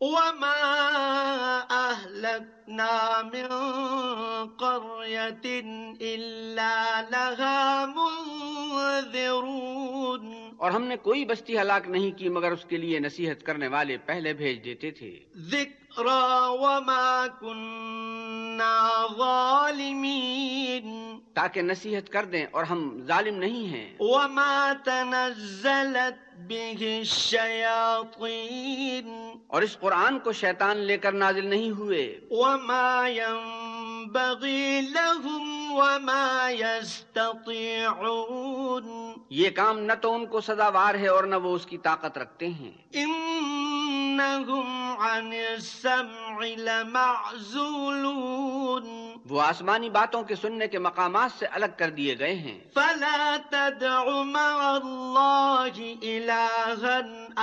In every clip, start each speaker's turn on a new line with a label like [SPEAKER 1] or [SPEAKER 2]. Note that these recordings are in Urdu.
[SPEAKER 1] قرية إلا لها منذرون
[SPEAKER 2] اور ہم نے کوئی بستی ہلاک نہیں کی مگر اس
[SPEAKER 1] کے لیے نصیحت کرنے والے پہلے بھیج دیتے تھے ذکر كنا والمین
[SPEAKER 2] تاکہ نصیحت کر دیں اور ہم ظالم نہیں ہیں
[SPEAKER 1] وما تنزلت به الشیاطین
[SPEAKER 2] اور اس قرآن کو شیطان لے کر نازل نہیں ہوئے
[SPEAKER 1] وما ماغی لهم وما يستطيعون
[SPEAKER 2] یہ کام نہ تو ان کو سزاوار ہے اور نہ وہ اس کی طاقت رکھتے ہیں
[SPEAKER 1] انہم عن السمع لمعزولون
[SPEAKER 2] وہ آسمانی باتوں کے سننے کے مقامات سے الگ کر دیے گئے ہیں
[SPEAKER 1] فلا تدعو مع اللہ الہا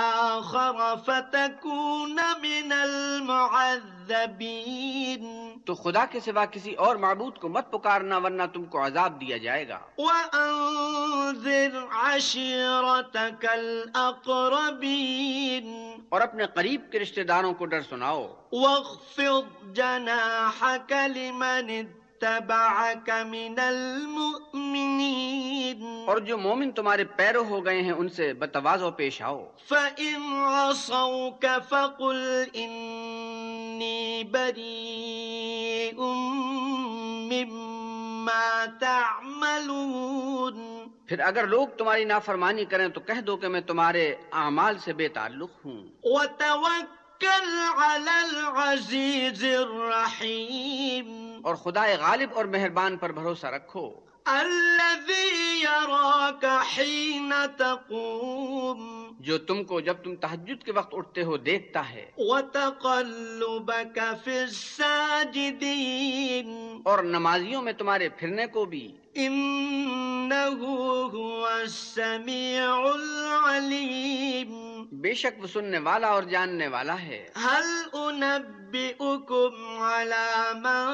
[SPEAKER 1] آخر فتکون من المعذبین
[SPEAKER 2] تو خدا کے سوا کسی اور معبود کو مت پکارنا ورنہ تم کو عذاب دیا جائے
[SPEAKER 1] گا وَأَنذِرْ عَشِرَتَكَ الْأَقْرَبِينَ
[SPEAKER 2] اور اپنے قریب کے رشتہ داروں کو ڈر سناؤ
[SPEAKER 1] وَاخْفِضْ جَنَاحَكَ لِمَنِ
[SPEAKER 2] اور جو مومن تمہارے پیرو ہو گئے ہیں ان سے بتوازو پیش آؤ فَإِن عَصَوْكَ
[SPEAKER 1] فَقُلْ إِنِّي بَرِيءٌ مِّمَّا تَعْمَلُونَ پھر اگر لوگ تمہاری
[SPEAKER 2] نافرمانی کریں تو کہہ دو کہ میں تمہارے اعمال سے بے تعلق ہوں وَتَوَكَّلْ عَلَى الْعَزِيزِ الرَّحِيمِ اور خدا غالب اور مہربان پر بھروسہ رکھو
[SPEAKER 1] حين تقوم
[SPEAKER 2] جو تم کو جب تم تحجد کے وقت اٹھتے ہو دیکھتا ہے وَتَقَلُّبَكَ فِي السَّاجِدِينَ اور نمازیوں میں تمہارے پھرنے کو بھی إِنَّهُ هُوَ السَّمِيعُ الْعَلِيمُ بے شک وہ سننے والا اور جاننے والا ہے
[SPEAKER 1] ہل على من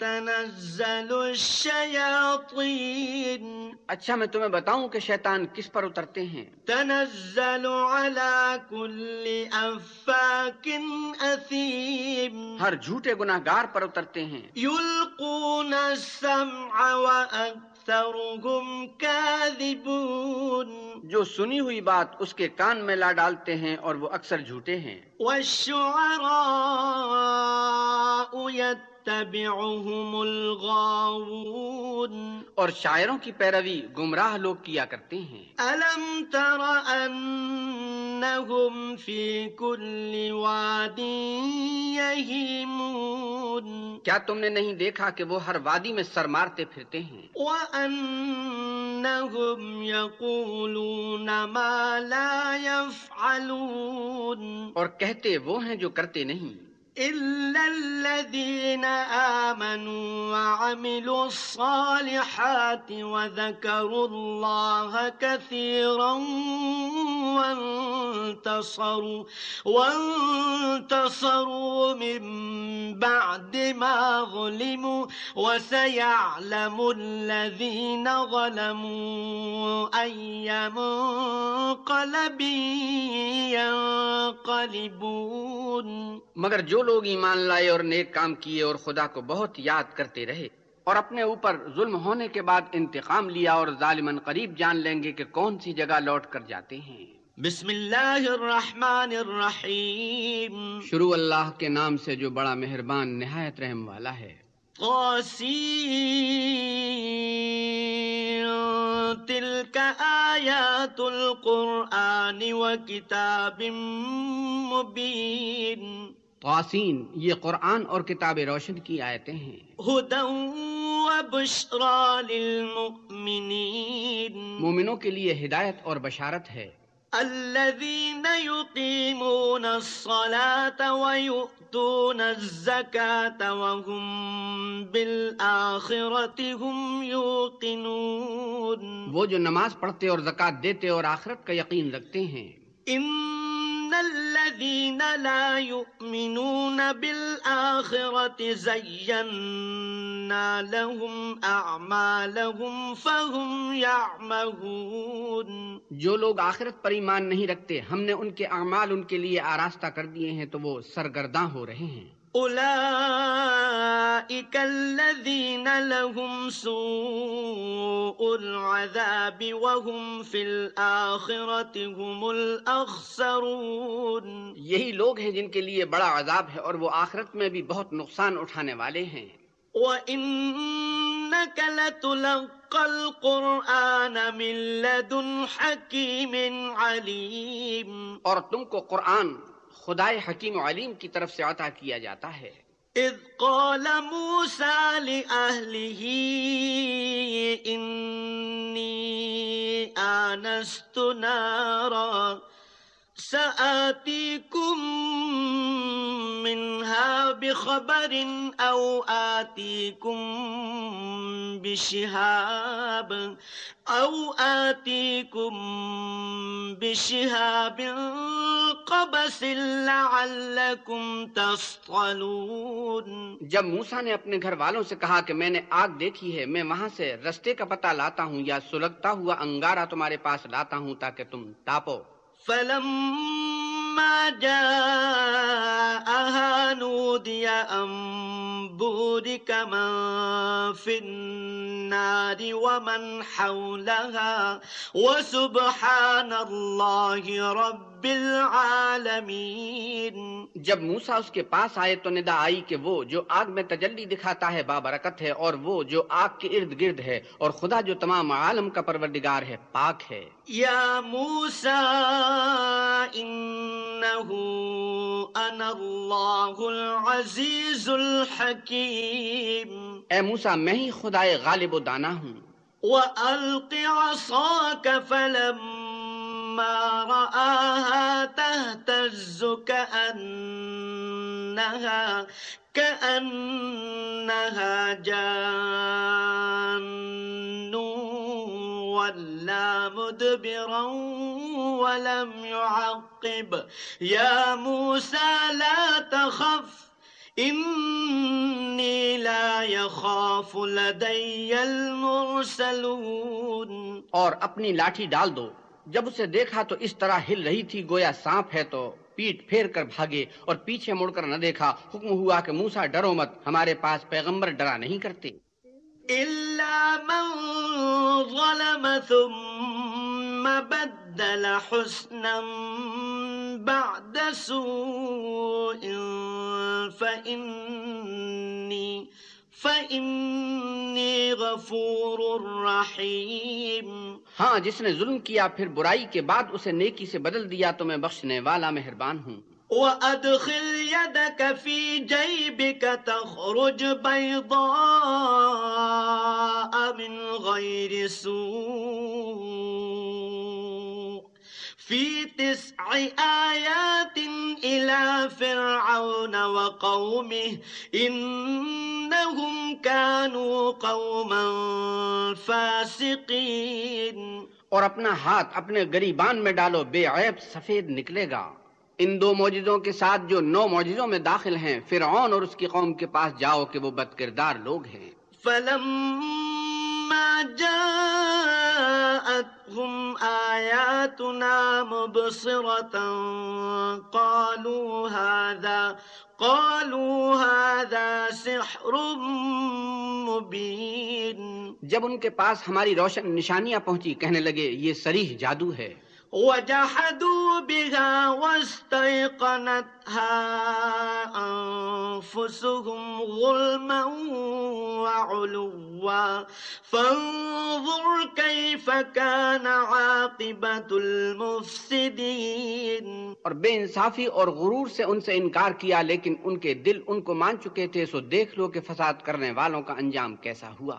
[SPEAKER 1] تنزل الشیاطین
[SPEAKER 2] اچھا میں تمہیں بتاؤں کہ شیطان کس پر اترتے ہیں
[SPEAKER 1] تنزل على كل افاق اثیم
[SPEAKER 2] ہر جھوٹے گناہگار پر اترتے ہیں
[SPEAKER 1] یلقون السمع و اکثرهم كاذبون
[SPEAKER 2] جو سنی ہوئی بات اس کے کان میں لا ڈالتے ہیں اور وہ اکثر جھوٹے ہیں
[SPEAKER 1] والشعراء
[SPEAKER 2] اور شاعروں کی پیروی گمراہ
[SPEAKER 1] لوگ کیا کرتے ہیں کل کیا تم نے نہیں دیکھا
[SPEAKER 2] کہ وہ ہر وادی میں سر مارتے
[SPEAKER 1] پھرتے ہیں او انگم ما لا يفعلون اور کہتے وہ ہیں جو کرتے نہیں إلا الذين آمنوا وعملوا الصالحات وذكروا الله كثيرا وانتصروا وانتصروا من بعد ما ظلموا وسيعلم الذين ظلموا أي منقلب ينقلبون
[SPEAKER 2] مگر جو لوگ ایمان لائے اور نیک کام کیے اور خدا کو بہت یاد کرتے رہے اور اپنے اوپر ظلم ہونے کے بعد انتقام لیا اور ظالمن قریب جان لیں گے کہ کون سی جگہ لوٹ کر جاتے ہیں
[SPEAKER 1] بسم اللہ الرحمن الرحیم
[SPEAKER 2] شروع اللہ کے نام سے جو بڑا مہربان نہایت رحم والا ہے
[SPEAKER 1] کوسی آیا مبین
[SPEAKER 2] قسین یہ قرآن اور کتاب روشن کی آیتیں ہیں مومنوں کے لیے ہدایت اور بشارت ہے وہ جو نماز پڑھتے اور زکاة دیتے اور آخرت کا یقین رکھتے ہیں
[SPEAKER 1] الذين لا يؤمنون بالآخرة زينا لهم أعمالهم فهم يعمهون
[SPEAKER 2] جو لوگ آخرت پر ایمان نہیں رکھتے ہم نے ان کے اعمال ان کے لیے آراستہ کر دیے ہیں تو وہ سرگرداں ہو رہے ہیں
[SPEAKER 1] لهم سوء العذاب وهم هم
[SPEAKER 2] یہی لوگ ہیں جن کے لیے بڑا عذاب ہے اور وہ آخرت میں بھی بہت نقصان اٹھانے والے ہیں
[SPEAKER 1] وَإِنَّكَ الْقُرْآنَ مِن قرآن حَكِيمٍ عَلِيمٍ
[SPEAKER 2] اور تم کو قرآن خدائے حکیم علیم کی طرف سے عطا کیا جاتا ہے
[SPEAKER 1] اذ قال موسى لأهله إني آنست نارا سآتيكم منها او أو آتيكم او أو آتيكم بشهاب قبس لعلكم
[SPEAKER 2] تصطلون جب موسیٰ نے اپنے گھر والوں سے کہا کہ میں نے آگ دیکھی ہے میں وہاں سے رستے کا پتہ لاتا ہوں یا سلگتا ہوا انگارہ تمہارے پاس لاتا ہوں تاکہ تم تاپو
[SPEAKER 1] فلم فلما جاءها نودي أن بورك من في النار ومن حولها وسبحان الله رب العالمین
[SPEAKER 2] جب موسا اس کے پاس آئے تو ندا آئی کہ وہ جو آگ میں تجلی دکھاتا ہے بابرکت ہے اور وہ جو آگ کے ارد گرد ہے اور خدا جو تمام عالم کا پروردگار ہے پاک ہے
[SPEAKER 1] یا موسا
[SPEAKER 2] اے موسا میں ہی خدا غالب و دانا ہوں
[SPEAKER 1] وَأَلْقِ عَصَاكَ فَلَمَّا فلما رآها تهتز كأنها كأنها جان ولا مدبرا ولم يعقب يا موسى لا تخف تخ لا يخاف لد المرسلون
[SPEAKER 2] اور اپنی لاٹھی ڈال دو جب اسے دیکھا تو اس طرح ہل رہی تھی گویا سانپ ہے تو پیٹ پھیر کر بھاگے اور پیچھے مڑ کر نہ دیکھا حکم ہوا کہ موسا ڈرو مت ہمارے پاس پیغمبر ڈرا نہیں کرتے
[SPEAKER 1] بعد سوء فإني فَإِنِّي غَفُورٌ رَّحِيمٌ ہاں جس نے ظلم
[SPEAKER 2] کیا پھر برائی کے بعد اسے نیکی سے بدل دیا تو میں بخشنے والا مہربان
[SPEAKER 1] ہوں وَأَدْخِلْ يَدَكَ فِي جَيْبِكَ تَخْرُجْ بَيْضَاءَ مِنْ غَيْرِ سُوءٍ في تسع آيات إلى فرعون وقومه إنهم كانوا قوما فاسقين
[SPEAKER 2] اور اپنا ہاتھ اپنے گریبان میں ڈالو بے عیب سفید نکلے گا ان دو معجزوں کے ساتھ جو نو موجزوں میں داخل ہیں فرعون اور اس کی قوم کے پاس جاؤ کہ وہ بد کردار لوگ ہیں فلم
[SPEAKER 1] جاءتهم آياتنا مبصرة قالوا هذا قالوا
[SPEAKER 2] هذا سحر مبين جب ان کے پاس ہماری روشن نشانیاں پہنچی کہنے لگے یہ سریح جادو ہے
[SPEAKER 1] وجحدوا بها واستيقنتها أنفسهم ظلما وعلوا فانظر كيف كان عاقبة المفسدين اور
[SPEAKER 2] بے انصافی اور غرور سے ان سے انکار کیا لیکن ان کے دل ان کو مان چکے تھے سو دیکھ لو کہ فساد کرنے والوں کا انجام کیسا ہوا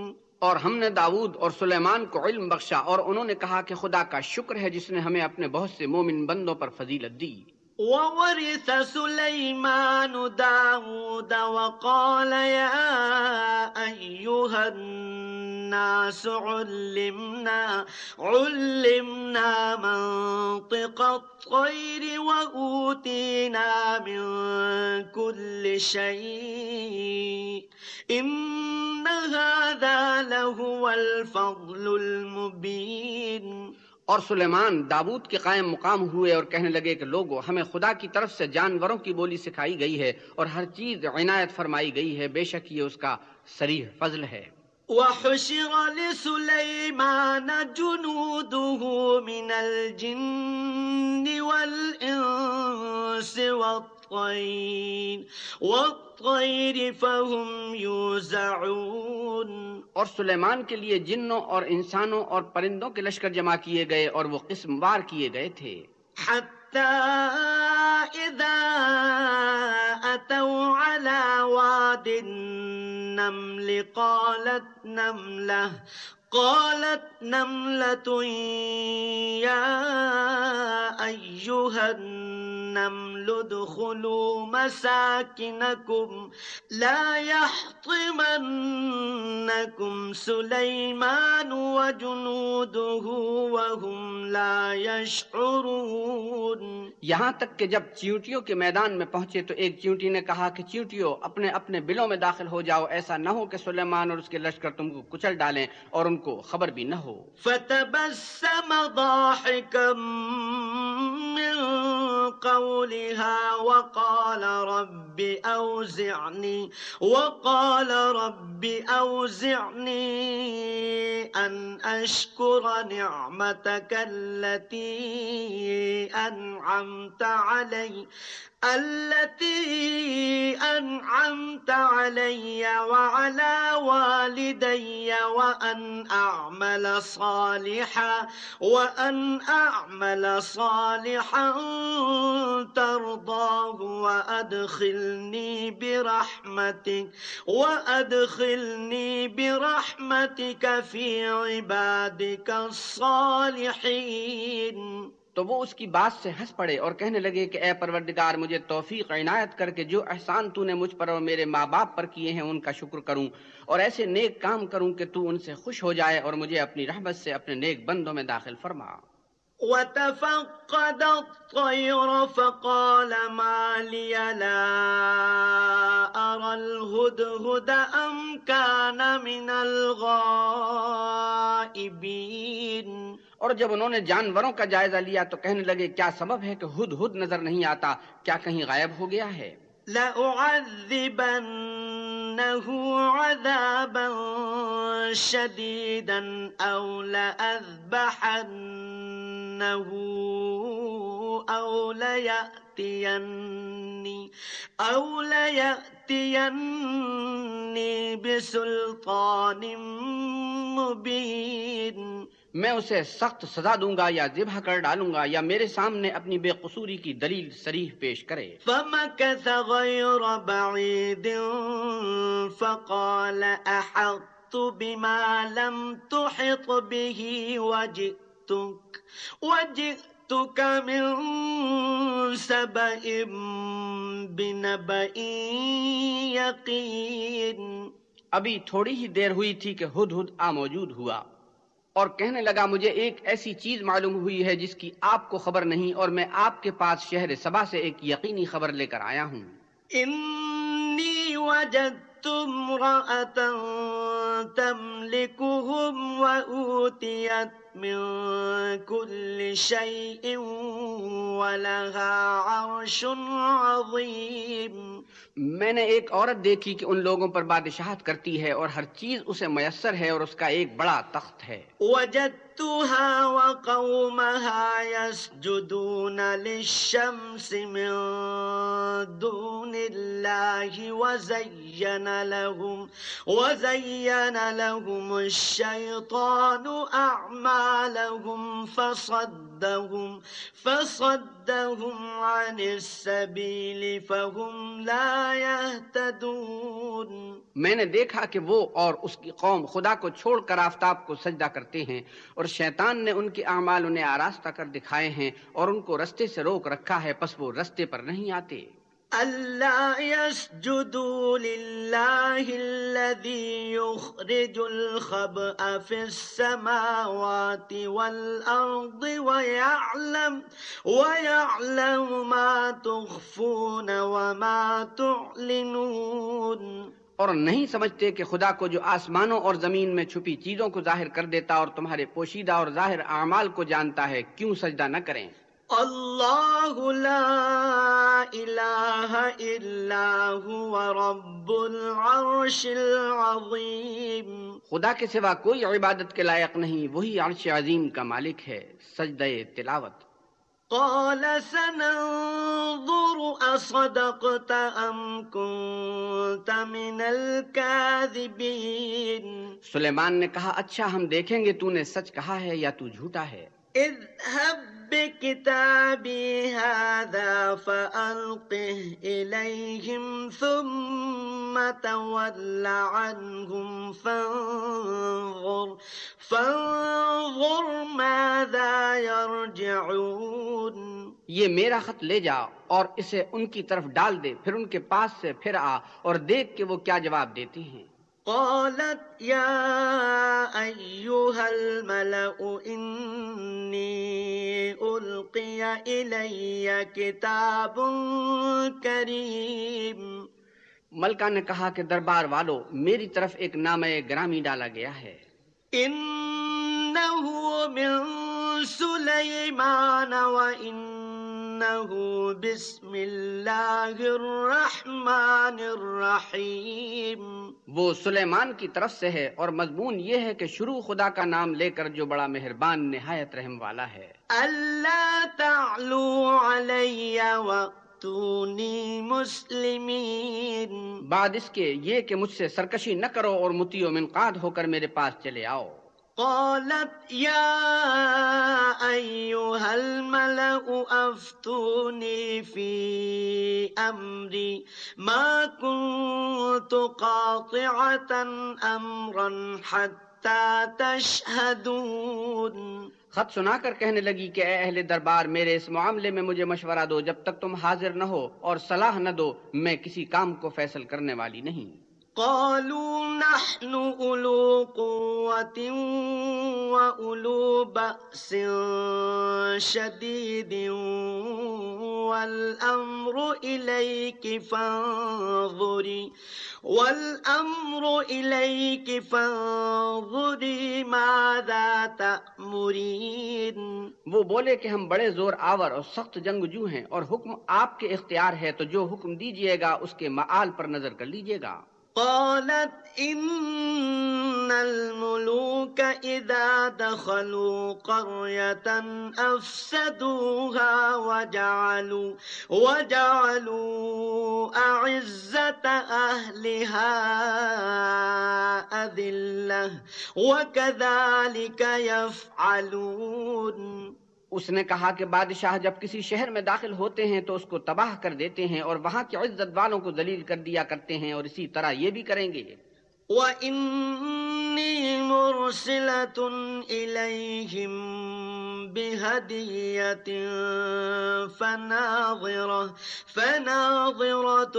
[SPEAKER 2] اور ہم نے داود اور سلیمان کو علم بخشا اور انہوں نے کہا کہ خدا کا شکر ہے جس نے ہمیں اپنے بہت سے مومن بندوں پر فضیلت دی
[SPEAKER 1] الناس علمنا علمنا منطق الطير وأوتينا من كل شيء إن هذا لهو الفضل
[SPEAKER 2] المبين اور سلیمان دابوت کے قائم مقام ہوئے اور کہنے لگے کہ لوگو ہمیں خدا کی طرف سے جانوروں کی بولی سکھائی گئی ہے اور ہر چیز عنایت فرمائی گئی ہے بے شک یہ اس کا سریح
[SPEAKER 1] فضل ہے وحشر لسليمان جنوده من الجن والإنس والطين والطير فهم يوزعون اور
[SPEAKER 2] سلیمان کے لیے جنوں اور انسانوں اور پرندوں کے لشکر جمع کیے گئے اور وہ قسم وار کیے گئے تھے
[SPEAKER 1] النمل قالت نملة قالت نملة يا أيها النمل ادخلوا مساكنكم لا يحطمنكم سليمان وجنوده وهم لا
[SPEAKER 2] يشعرون یہاں تک کہ جب چیوٹیوں کے میدان میں پہنچے تو ایک چیوٹی نے کہا کہ چیوٹیوں اپنے اپنے بلوں میں داخل ہو جاؤ ایسا نہ ہو کہ سلیمان اور اس کے لشکر تم کو کچل ڈالیں اور ان کو خبر بھی نہ ہو فتبسم
[SPEAKER 1] ضاحكا من قولها وقال رب أوزعني وقال رب أوزعني أن أشكر نعمتك التي أنعمت علي التي أنعمت علي وعلى والدي وأن أعمل صالحا وأن أعمل صالحا ترضاه وأدخلني برحمتك وأدخلني برحمتك في عبادك الصالحين
[SPEAKER 2] تو وہ اس کی بات سے ہنس پڑے اور کہنے لگے کہ اے پروردگار مجھے توفیق عنایت کر کے جو احسان تو نے مجھ پر اور میرے ماں باپ پر کیے ہیں ان کا شکر کروں اور ایسے نیک کام کروں کہ تو ان سے خوش ہو جائے اور مجھے اپنی رحمت سے اپنے نیک بندوں میں داخل فرما
[SPEAKER 1] أم كان من الغائبين
[SPEAKER 2] اور جب انہوں نے جانوروں کا جائزہ لیا تو کہنے لگے کیا سبب ہے کہ ہد ہد نظر نہیں آتا کیا کہیں غائب ہو گیا ہے
[SPEAKER 1] لَأُعَذِّبَنَّهُ عَذَابًا شَدِيدًا أَوْ لَأَذْبَحَنَّهُ أَوْ لَيَأْتِيَنِّي أَوْ لَيَأْتِيَنِّي بِسُلْطَانٍ مُبِينٍ
[SPEAKER 2] میں اسے سخت سزا دوں گا یا ذبح کر ڈالوں گا یا میرے سامنے اپنی بے قصوری کی دلیل سریح پیش کرے
[SPEAKER 1] فَمَكَثَ غَيْرَ بَعِيدٍ فَقَالَ أَحَطُ بِمَا لَمْ تُحِطْ بِهِ وَجِئْتُكَ وَجِئْتُكَ مِنْ سَبَئٍ بِنَبَئٍ يَقِينٍ
[SPEAKER 2] ابھی تھوڑی ہی دیر ہوئی تھی کہ ہد ہد آ موجود ہوا اور کہنے لگا مجھے ایک ایسی چیز معلوم ہوئی ہے جس کی آپ کو خبر نہیں اور میں آپ کے پاس شہر سبا سے ایک یقینی خبر لے کر آیا ہوں
[SPEAKER 1] انی وجدت من کل عظیم
[SPEAKER 2] میں نے ایک عورت دیکھی کہ ان لوگوں پر بادشاہت کرتی ہے اور ہر چیز اسے میسر ہے اور اس کا ایک بڑا تخت ہے
[SPEAKER 1] وجدتها وقومها يسجدون للشمس من دون الله وزين لهم وزين لهم الشيطان أعمالهم فصد صدهم فصدهم عن السبيل فهم لا يهتدون
[SPEAKER 2] میں نے دیکھا کہ وہ اور اس کی قوم خدا کو چھوڑ کر آفتاب کو سجدہ کرتے ہیں اور شیطان نے ان کی اعمال انہیں آراستہ کر دکھائے ہیں اور ان کو رستے سے روک رکھا ہے پس وہ رستے پر نہیں آتے
[SPEAKER 1] اللہ تعلنون اور
[SPEAKER 2] نہیں سمجھتے کہ خدا کو جو آسمانوں اور زمین میں چھپی چیزوں کو ظاہر کر دیتا اور تمہارے پوشیدہ اور ظاہر اعمال کو جانتا ہے کیوں سجدہ نہ کریں
[SPEAKER 1] اللہ لا الہ الا رب العرش العظیم خدا
[SPEAKER 2] کے سوا کوئی عبادت کے لائق نہیں وہی عرش عظیم کا مالک ہے سجدہ تلاوت
[SPEAKER 1] قال سننظر اصدقت ام من الكاذبین
[SPEAKER 2] سلیمان نے کہا اچھا ہم دیکھیں گے تو نے سچ کہا ہے یا تو جھوٹا ہے
[SPEAKER 1] اذهب بكتابي هذا فألقه إليهم ثم تول عنهم فانظر فانظر ماذا يرجعون یہ
[SPEAKER 2] میرا خط لے جا اور اسے ان کی طرف ڈال دے پھر ان کے پاس سے پھر آ اور دیکھ کہ وہ کیا جواب دیتے ہیں
[SPEAKER 1] قالت يا أيها الملأ إني ألقي إلي كتاب كريم
[SPEAKER 2] ملکہ نے کہا کہ دربار والو میری طرف ایک نامہ گرامی ڈالا گیا ہے
[SPEAKER 1] انہو من سلیمان و ان بسم اللہ الرحمن
[SPEAKER 2] الرحیم وہ سلیمان کی طرف سے ہے اور مضمون یہ ہے کہ شروع خدا کا نام لے کر جو بڑا مہربان نہایت رحم والا ہے
[SPEAKER 1] اللہ تعالی وی
[SPEAKER 2] مسلمین بعد اس کے یہ کہ مجھ سے سرکشی نہ کرو اور متو منقاد ہو کر میرے پاس چلے آؤ
[SPEAKER 1] قالت يا أيها الملأ أفتوني في أمري ما كنت قاطعة أمرا حتى تشهدون خط
[SPEAKER 2] سنا کر کہنے لگی کہ اے اہل دربار میرے اس معاملے میں مجھے مشورہ دو جب تک تم حاضر نہ ہو اور صلاح نہ دو میں کسی کام کو فیصل کرنے والی نہیں
[SPEAKER 1] قالوا نحن أولو قوة وأولو بأس شديد والأمر إليك فانظري والأمر إليك فانظري ماذا
[SPEAKER 2] تأمرين وہ بولے کہ ہم بڑے زور آور اور سخت جنگجو ہیں اور حکم آپ کے اختیار ہے تو جو حکم دیجئے گا اس کے معال پر نظر کر لیجئے گا
[SPEAKER 1] قالت إن الملوك إذا دخلوا قرية أفسدوها وجعلوا وجعلوا أعزة أهلها أذلة وكذلك يفعلون
[SPEAKER 2] اس نے کہا کہ بادشاہ جب کسی شہر میں داخل ہوتے ہیں تو اس کو تباہ کر دیتے ہیں اور وہاں کی عزت والوں کو ذلیل کر دیا کرتے ہیں اور اسی طرح یہ بھی کریں گے
[SPEAKER 1] وَإِنِّي مُرْسِلَةٌ إِلَيْهِمْ بِهَدِيَّةٍ فَنَاظِرَةٌ فَنَاظِرَةٌ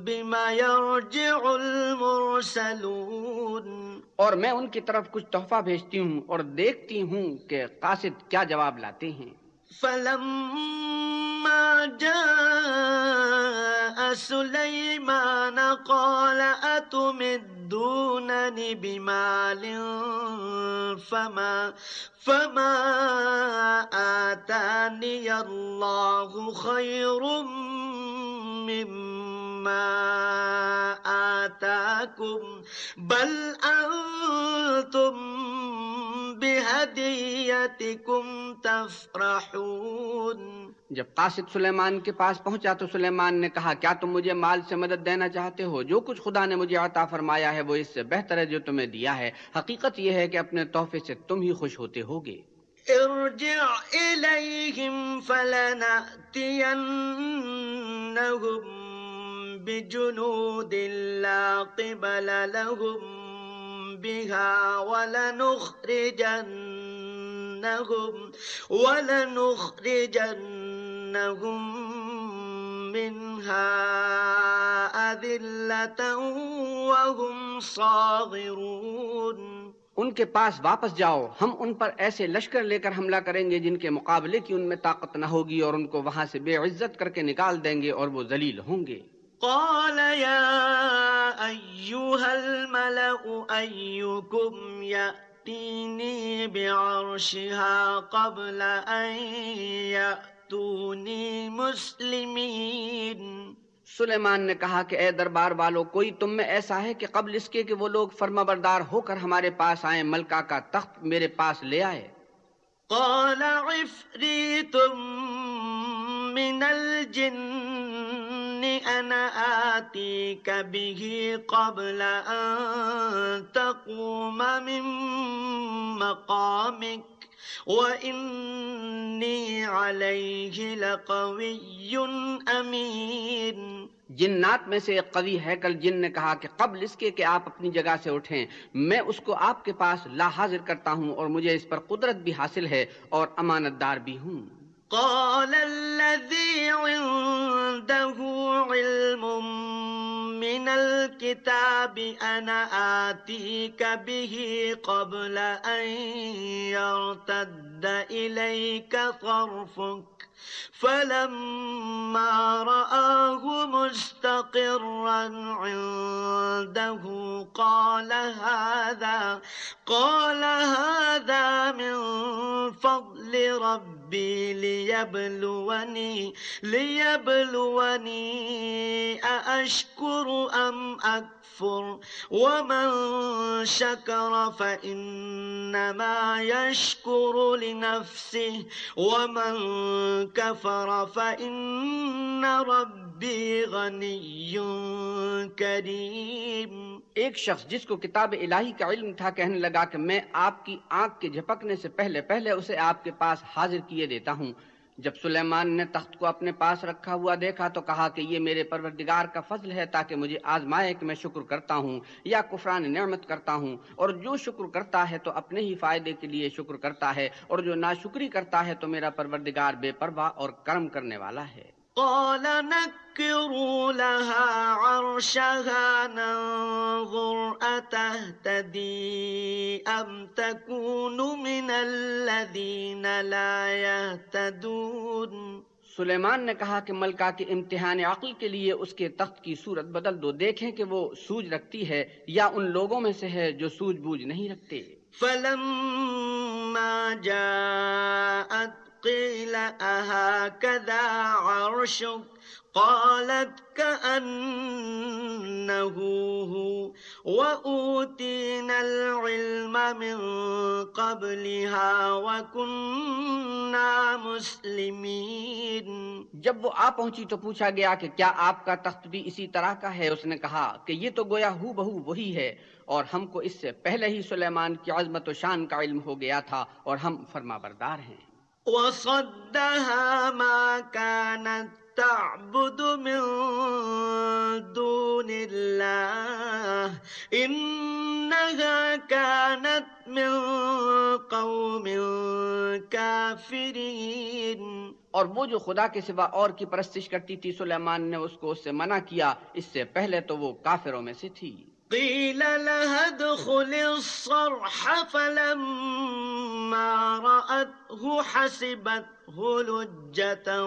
[SPEAKER 1] بما يرجع المرسلون
[SPEAKER 2] اور میں ان کی طرف کچھ تحفہ بھیجتی ہوں اور دیکھتی ہوں کہ قاصد کیا جواب لاتے ہیں
[SPEAKER 1] فلما جاء سليمان قال أتمدونني بمال فما فما آتاني الله خير مما آتاكم بل أنتم بهديتكم تفرحون
[SPEAKER 2] جب قاسد سلیمان کے پاس پہنچا تو سلیمان نے کہا کیا تم مجھے مال سے مدد دینا چاہتے ہو جو کچھ خدا نے مجھے عطا فرمایا ہے وہ اس سے بہتر ہے جو تمہیں دیا ہے حقیقت یہ ہے کہ اپنے تحفے سے تم ہی خوش ہوتے ہوگے
[SPEAKER 1] ارجع الیہم فلنأتینہم بجنود لا قبل لهم بها ولنخرجنهم ولنخرجنهم منها أذلة وهم صاغرون
[SPEAKER 2] ان کے پاس واپس جاؤ ہم ان پر ایسے لشکر لے کر حملہ کریں گے جن کے مقابلے کی ان میں طاقت نہ ہوگی اور ان کو وہاں سے بے عزت کر کے نکال دیں گے اور وہ ذلیل
[SPEAKER 1] ہوں گے قال يا أيها الملأ أيكم يأتيني بعرشها قبل أن يأتوني مسلمين
[SPEAKER 2] سلیمان نے کہا کہ اے دربار والو کوئی تم میں ایسا ہے کہ قبل اس کے کہ وہ لوگ فرما بردار ہو کر ہمارے پاس آئیں ملکہ کا تخت میرے پاس لے آئے قال عفریت
[SPEAKER 1] من الجن قبل تقوم من أمين
[SPEAKER 2] جنات میں سے ایک قوی ہے کل جن نے کہا کہ قبل اس کے کہ آپ اپنی جگہ سے اٹھیں میں اس کو آپ کے پاس لا حاضر کرتا ہوں اور مجھے اس پر قدرت بھی حاصل ہے اور امانت دار بھی ہوں
[SPEAKER 1] قال الذي عنده علم من الكتاب أنا آتيك به قبل أن يرتد إليك طرفك فلما رآه مستقرا عنده قال هذا قال هذا من فضل ربي ليبلوني ليبلوني أأشكر أم أكفر ومن شكر فإنما يشكر لنفسه ومن كفر فإن ربي
[SPEAKER 2] ایک شخص جس کو کتاب الہی کا علم تھا کہنے لگا کہ میں آپ کی آنکھ کے جھپکنے سے پہلے پہلے اسے آپ کے پاس حاضر کیے دیتا ہوں جب سلیمان نے تخت کو اپنے پاس رکھا ہوا دیکھا تو کہا کہ یہ میرے پروردگار کا فضل ہے تاکہ مجھے آزمائے کہ میں شکر کرتا ہوں یا کفران نعمت کرتا ہوں اور جو شکر کرتا ہے تو اپنے ہی فائدے کے لیے شکر کرتا ہے اور جو ناشکری کرتا ہے تو میرا پروردگار بے پروا اور کرم کرنے والا ہے
[SPEAKER 1] قال نكروا لها عرشها ننظر أتهتدي أم تكون من الذين لا يهتدون
[SPEAKER 2] سلیمان نے کہا کہ ملکہ کے امتحان عقل کے لیے اس کے تخت کی صورت بدل دو دیکھیں کہ وہ سوج رکھتی ہے یا ان لوگوں میں سے ہے جو سوج بوجھ نہیں رکھتے فلما
[SPEAKER 1] جاءت قيل أهكذا عرشك قالت كأنه هو وأوتينا العلم من قبلها وكنا مسلمين
[SPEAKER 2] جب وہ آ پہنچی تو پوچھا گیا کہ کیا آپ کا تخت بھی اسی طرح کا ہے اس نے کہا کہ یہ تو گویا ہو بہو وہی ہے اور ہم کو اس سے پہلے ہی سلیمان کی عظمت و شان کا علم ہو گیا تھا اور ہم فرما بردار ہیں
[SPEAKER 1] وصدها ما كانت كانت تعبد من دون الله إنها من قوم كافرين اور وہ جو خدا کے سوا
[SPEAKER 2] اور کی پرستش کرتی تھی سلیمان نے اس کو اس سے منع کیا اس سے پہلے تو وہ کافروں میں سے تھی
[SPEAKER 1] قيل لها ادخل الصرح فلما رأته حسبته لجة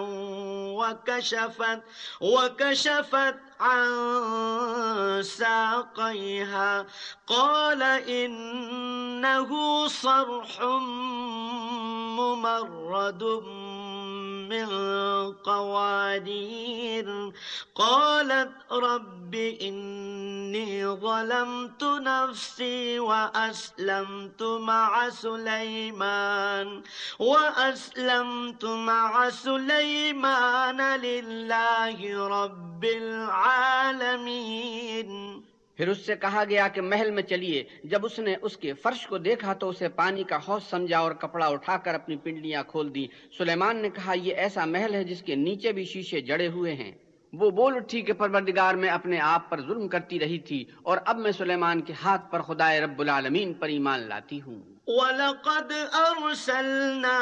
[SPEAKER 1] وكشفت وكشفت عن ساقيها قال إنه صرح ممرد من قوادير قالت رب إني ظلمت نفسي وأسلمت مع سليمان وأسلمت مع سليمان لله رب العالمين
[SPEAKER 2] پھر اس سے کہا گیا کہ محل میں چلیے جب اس نے اس کے فرش کو دیکھا تو اسے پانی کا سمجھا اور کپڑا اٹھا کر اپنی پنڈلیاں کھول دی سلیمان نے کہا یہ ایسا محل ہے جس کے نیچے بھی شیشے جڑے ہوئے ہیں وہ بول اٹھی کہ پروردگار میں اپنے آپ پر ظلم کرتی رہی تھی اور اب میں سلیمان کے ہاتھ پر خدا رب العالمین پر ایمان لاتی ہوں
[SPEAKER 1] وَلَقَدْ أَرْسَلْنَا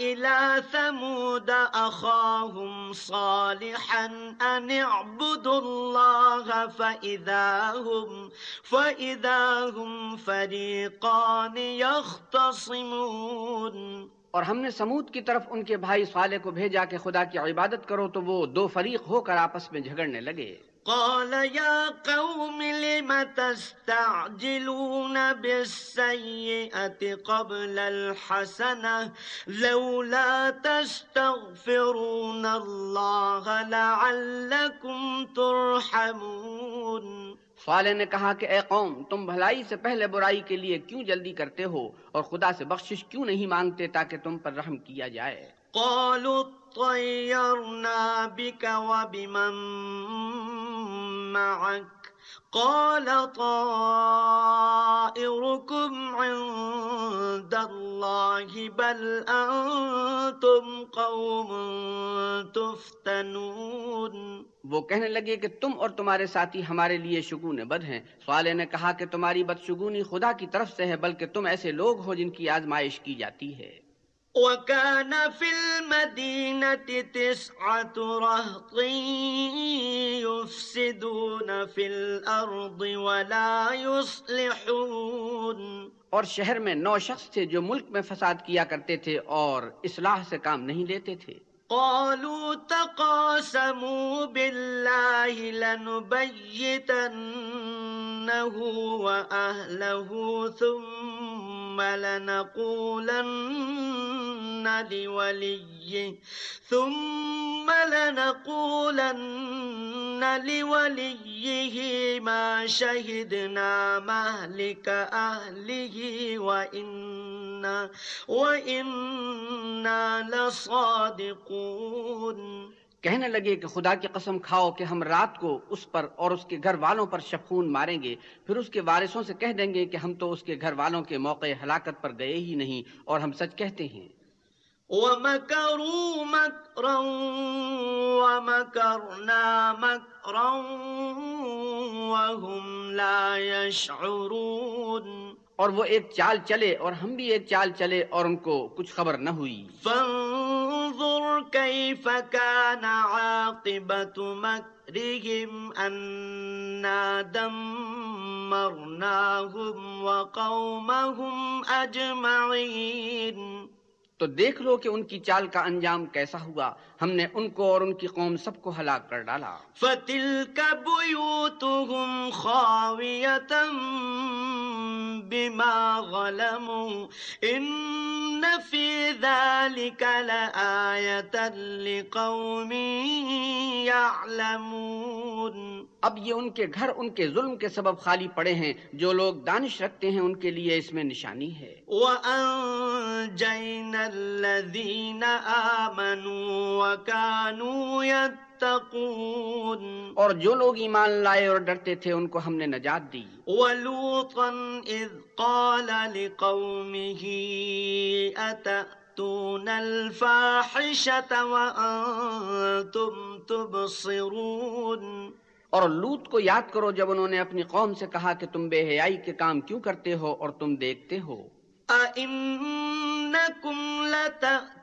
[SPEAKER 1] ثَمُودَ أَخَاهُمْ صَالِحًا فإذا هم, فإذا هم فريقان يختصمون اور ہم
[SPEAKER 2] نے سمود کی طرف ان کے بھائی صالح کو بھیجا کہ خدا کی عبادت کرو تو وہ دو فریق ہو کر آپس میں جھگڑنے لگے
[SPEAKER 1] قال يا قوم لم تستعجلون بالسيئة قبل الحسنة لولا تستغفرون الله لعلكم ترحمون
[SPEAKER 2] صالح نے کہا کہ اے قوم تم بھلائی سے پہلے برائی کے لیے کیوں جلدی کرتے ہو اور خدا سے بخشش کیوں نہیں مانگتے تاکہ تم پر رحم کیا جائے
[SPEAKER 1] قالوا طیرنا بك وبمن تم قوم تفتنون
[SPEAKER 2] وہ کہنے لگے کہ تم اور تمہارے ساتھی ہمارے لیے شگون بد ہیں سوالے نے کہا کہ تمہاری بد شگونی خدا کی طرف سے ہے بلکہ تم ایسے لوگ ہو جن کی آزمائش کی جاتی ہے
[SPEAKER 1] وكان في في المدينة تسعة رهط يفسدون الأرض ولا يصلحون
[SPEAKER 2] اور شہر میں نو شخص تھے جو ملک میں فساد کیا کرتے تھے اور اصلاح سے کام نہیں لیتے تھے
[SPEAKER 1] قالوا تقاسموا بالله لنبيتنه وأهله ثم ثم لنقولن لوليه ثم لنقولن لوليه ما شهدنا مهلك أهله وإنا وإنا لصادقون
[SPEAKER 2] کہنے لگے کہ خدا کی قسم کھاؤ کہ ہم رات کو اس پر اور اس کے گھر والوں پر شفون ماریں گے پھر اس کے وارثوں سے کہہ دیں گے کہ ہم تو اس کے گھر والوں کے موقع ہلاکت پر گئے ہی نہیں اور ہم سچ کہتے ہیں
[SPEAKER 1] وَمَكَرُوا مَكْرًا مَكْرًا وَمَكَرْنَا وَهُمْ لَا يَشْعُرُونَ
[SPEAKER 2] اور وہ ایک چال چلے اور ہم بھی ایک چال چلے اور ان کو کچھ خبر نہ ہوئی
[SPEAKER 1] فانظر اجمعین
[SPEAKER 2] تو دیکھ لو کہ ان کی چال کا انجام کیسا ہوا ہم نے ان کو اور ان کی قوم سب کو ہلاک کر ڈالا
[SPEAKER 1] فَتِلْكَ بُيُوتُهُمْ خَاوِيَةً بِمَا غَلَمُوا اِنَّ فِي ذَلِكَ لَآیَةً لِقَوْمِ يَعْلَمُونَ
[SPEAKER 2] اب یہ ان کے گھر ان کے ظلم کے سبب خالی پڑے ہیں جو لوگ دانش رکھتے ہیں ان کے لیے اس میں نشانی ہے
[SPEAKER 1] وَأَنْجَيْنَ الَّذِينَ آمَنُوا وَكَانُوا يَتَّقُونَ
[SPEAKER 2] اور جو لوگ ایمان لائے اور ڈرتے تھے ان کو ہم نے نجات دی
[SPEAKER 1] وَلُوطًا إِذْ قَالَ لِقَوْمِهِ أَتَأْتُونَ الْفَاحِشَةَ وَأَنْتُمْ تُبْصِرُونَ اور لوت کو یاد کرو
[SPEAKER 2] جب انہوں نے اپنی قوم سے کہا کہ تم بے حیائی کے کام کیوں کرتے ہو اور تم دیکھتے ہو
[SPEAKER 1] اَإِنَّكُمْ لَتَأْتُونَ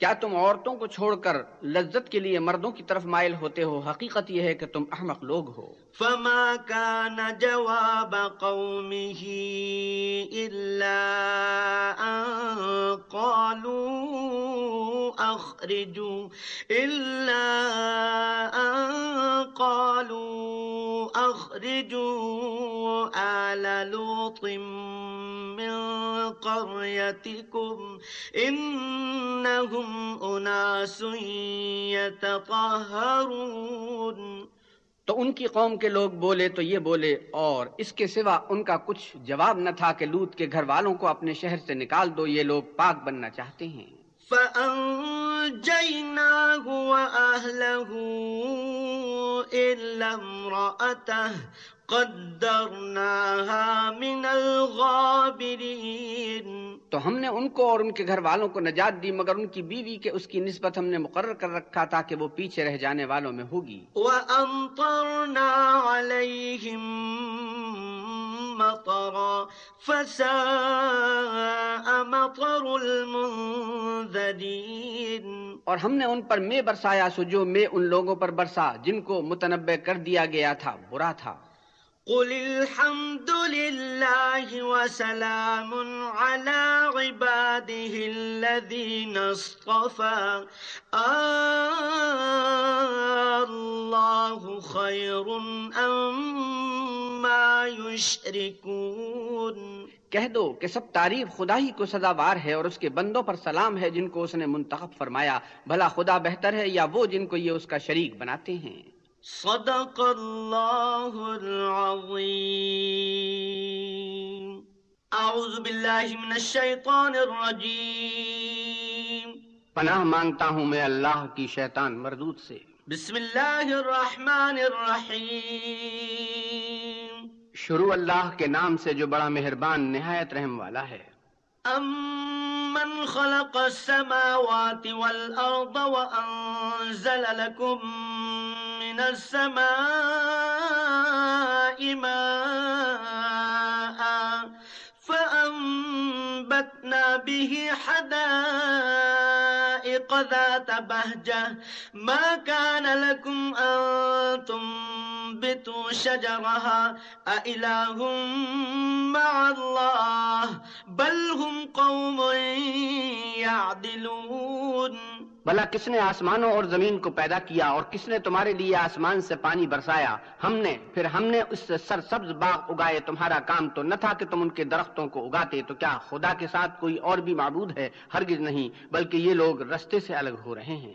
[SPEAKER 2] کیا تم عورتوں کو چھوڑ کر لذت کے لیے مردوں کی طرف مائل ہوتے ہو حقیقت یہ ہے کہ تم احمق لوگ ہو فما جواب قومه الا ان قالوا اخرجوا الا ان قالوا اخرجوا آل لوط من قريتكم انهم سیت تو ان کی قوم کے لوگ بولے تو یہ بولے اور اس کے سوا ان کا کچھ جواب نہ تھا کہ لوت کے گھر والوں کو اپنے شہر سے نکال دو یہ لوگ پاک بننا چاہتے ہیں
[SPEAKER 1] وَأَهْلَهُ إِلَّا تو
[SPEAKER 2] ہم نے ان کو اور ان کے گھر والوں کو نجات دی مگر ان کی بیوی کے اس کی نسبت ہم نے مقرر کر رکھا تھا کہ وہ پیچھے رہ جانے والوں میں
[SPEAKER 1] ہوگی وَأَمْطَرْنَا عَلَيْهِمْ
[SPEAKER 2] اور ہم نے ان پر میں برسایا سو جو میں ان لوگوں پر برسا جن کو متنبع کر دیا گیا تھا برا تھا
[SPEAKER 1] قل الحمد وسلام على عباده خیر يشركون
[SPEAKER 2] کہہ دو کہ سب تعریف خدا ہی کو سزاوار ہے اور اس کے بندوں پر سلام ہے جن کو اس نے منتخب فرمایا بھلا خدا بہتر ہے یا وہ جن کو یہ اس کا شریک بناتے ہیں
[SPEAKER 1] صدق اللہ العظیم اعوذ باللہ من الشیطان الرجیم
[SPEAKER 2] پناہ مانتا ہوں میں اللہ کی شیطان مردود سے
[SPEAKER 1] بسم اللہ الرحمن الرحیم
[SPEAKER 2] شروع اللہ کے نام سے جو بڑا مہربان نہایت رحم والا ہے
[SPEAKER 1] امن خلق السماوات والارض وانزل لکم من السماء ماء فأنبتنا به حدائق ذات بهجة ما كان لكم أن تنبتوا شجرها أإله مع الله بل هم قوم
[SPEAKER 2] يعدلون بلا کس نے آسمانوں اور زمین کو پیدا کیا اور کس نے تمہارے لیے آسمان سے پانی برسایا ہم نے پھر ہم نے اس سے سر سبز باغ اگائے تمہارا کام تو نہ تھا کہ تم ان کے درختوں کو اگاتے تو کیا خدا کے ساتھ کوئی اور بھی معبود ہے ہرگز نہیں بلکہ یہ لوگ رستے سے الگ ہو رہے ہیں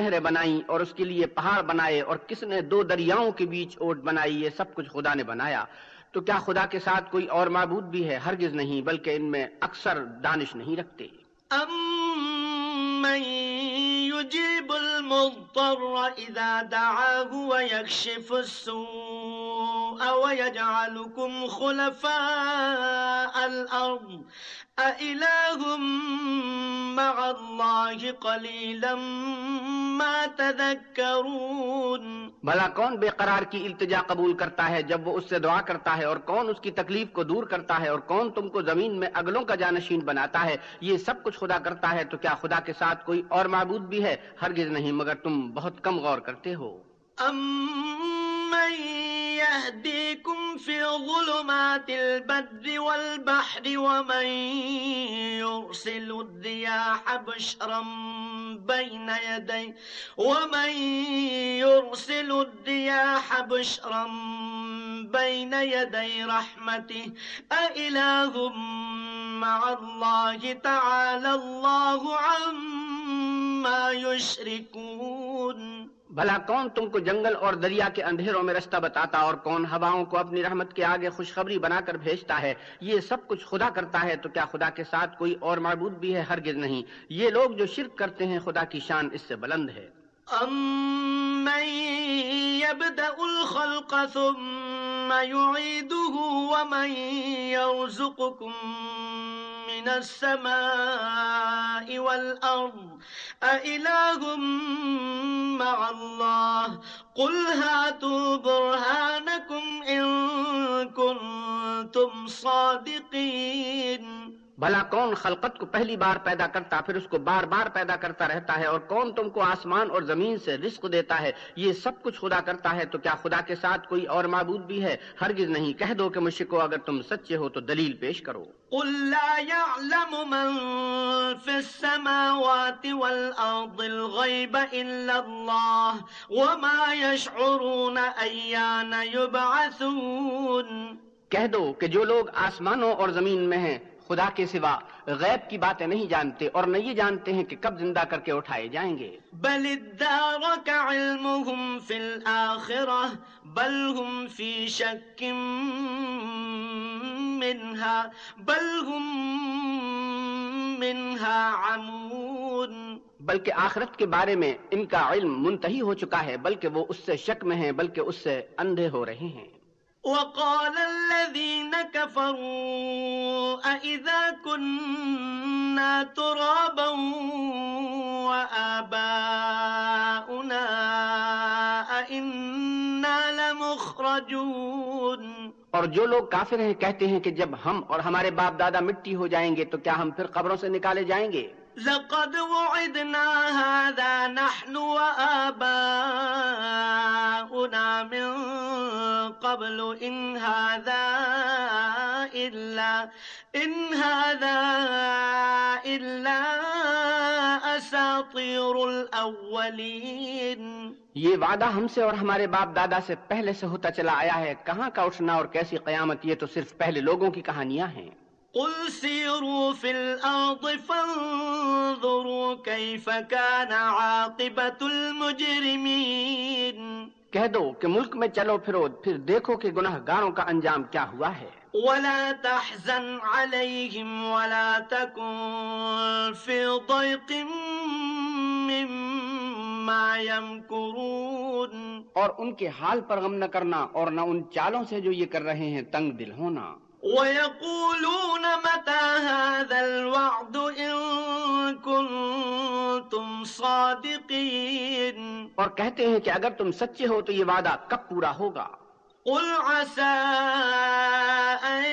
[SPEAKER 2] نہریں بنائی اور اس کے لیے پہاڑ بنائے اور کس نے دو دریاؤں کے بیچ اوٹ بنائی یہ سب کچھ خدا نے بنایا تو کیا خدا کے ساتھ کوئی اور معبود بھی ہے ہرگز نہیں بلکہ ان میں اکثر دانش نہیں رکھتے
[SPEAKER 1] بھلا
[SPEAKER 2] کون بے قرار کی التجا قبول کرتا ہے جب وہ اس سے دعا کرتا ہے اور کون اس کی تکلیف کو دور کرتا ہے اور کون تم کو زمین میں اگلوں کا جانشین بناتا ہے یہ سب کچھ خدا کرتا ہے تو کیا خدا کے ساتھ کوئی اور معبود بھی ہے ہرگز نہیں مگر تم بہت کم غور کرتے ہو
[SPEAKER 1] ہوئی يهديكم في ظلمات البر والبحر ومن يرسل الرياح بشرا بين يدي ومن يرسل الرياح بشرا بين يدي رحمته أإله مع الله تعالى الله عما يشركون
[SPEAKER 2] بھلا کون تم کو جنگل اور دریا کے اندھیروں میں رستہ بتاتا اور کون ہواؤں کو اپنی رحمت کے آگے خوشخبری بنا کر بھیجتا ہے یہ سب کچھ خدا کرتا ہے تو کیا خدا کے ساتھ کوئی اور معبود بھی ہے ہرگز نہیں یہ لوگ جو شرک کرتے ہیں خدا کی شان اس سے بلند ہے
[SPEAKER 1] من السماء والأرض أإله مع الله قل هاتوا برهانكم إن كنتم صادقين
[SPEAKER 2] بھلا کون خلقت کو پہلی بار پیدا کرتا پھر اس کو بار بار پیدا کرتا رہتا ہے اور کون تم کو آسمان اور زمین سے رزق دیتا ہے یہ سب کچھ خدا کرتا ہے تو کیا خدا کے ساتھ کوئی اور معبود بھی ہے ہرگز نہیں کہہ دو کہ مشکو اگر تم سچے ہو تو دلیل پیش کرو
[SPEAKER 1] لا يعلم من في السماوات والأرض الغيب إلا الله وما يشعرون أيان يبعثون
[SPEAKER 2] کہہ دو کہ جو لوگ آسمانوں اور زمین میں ہیں خدا کے سوا غیب کی باتیں نہیں جانتے اور نہ یہ جانتے ہیں کہ کب زندہ کر کے اٹھائے جائیں گے
[SPEAKER 1] بل کا علم بل گم فی منها بل هم منها
[SPEAKER 2] عمون بلکہ آخرت کے بارے میں ان کا علم منتحی ہو چکا ہے بلکہ وہ اس سے شک میں ہیں بلکہ اس سے اندھے ہو رہے ہیں
[SPEAKER 1] وقال الذين كفروا أئذا كنا ترابا وآباؤنا أئنا لمخرجون
[SPEAKER 2] اور جو لوگ کافر ہیں کہتے ہیں کہ جب ہم اور ہمارے باپ دادا مٹی ہو جائیں گے تو کیا ہم پھر قبروں سے نکالے جائیں گے
[SPEAKER 1] لقد وعدنا هذا نحن وآباؤنا من قبل ان هذا الا ان هذا الا اساطير الاولين
[SPEAKER 2] یہ وعدہ ہم سے اور ہمارے باپ دادا سے پہلے سے ہوتا چلا آیا ہے کہاں کا اٹھنا اور کیسی قیامت یہ تو صرف پہلے لوگوں کی کہانیاں ہیں کہہ دو کہ ملک میں چلو پھرو پھر دیکھو کہ گناہ گاروں کا انجام کیا ہوا ہے
[SPEAKER 1] ولا تحزن عليهم ولا تكن في ضيق مما يمكرون
[SPEAKER 2] اور ان کے حال پر غم نہ کرنا اور نہ ان چالوں سے جو یہ کر رہے ہیں تنگ دل ہونا
[SPEAKER 1] وَيَقُولُونَ مَتَا هَذَا الْوَعْدُ إِن كُنْتُمْ صَادِقِينَ اور
[SPEAKER 2] کہتے ہیں کہ اگر تم سچے ہو تو یہ وعدہ کب پورا ہوگا
[SPEAKER 1] قل عسى أن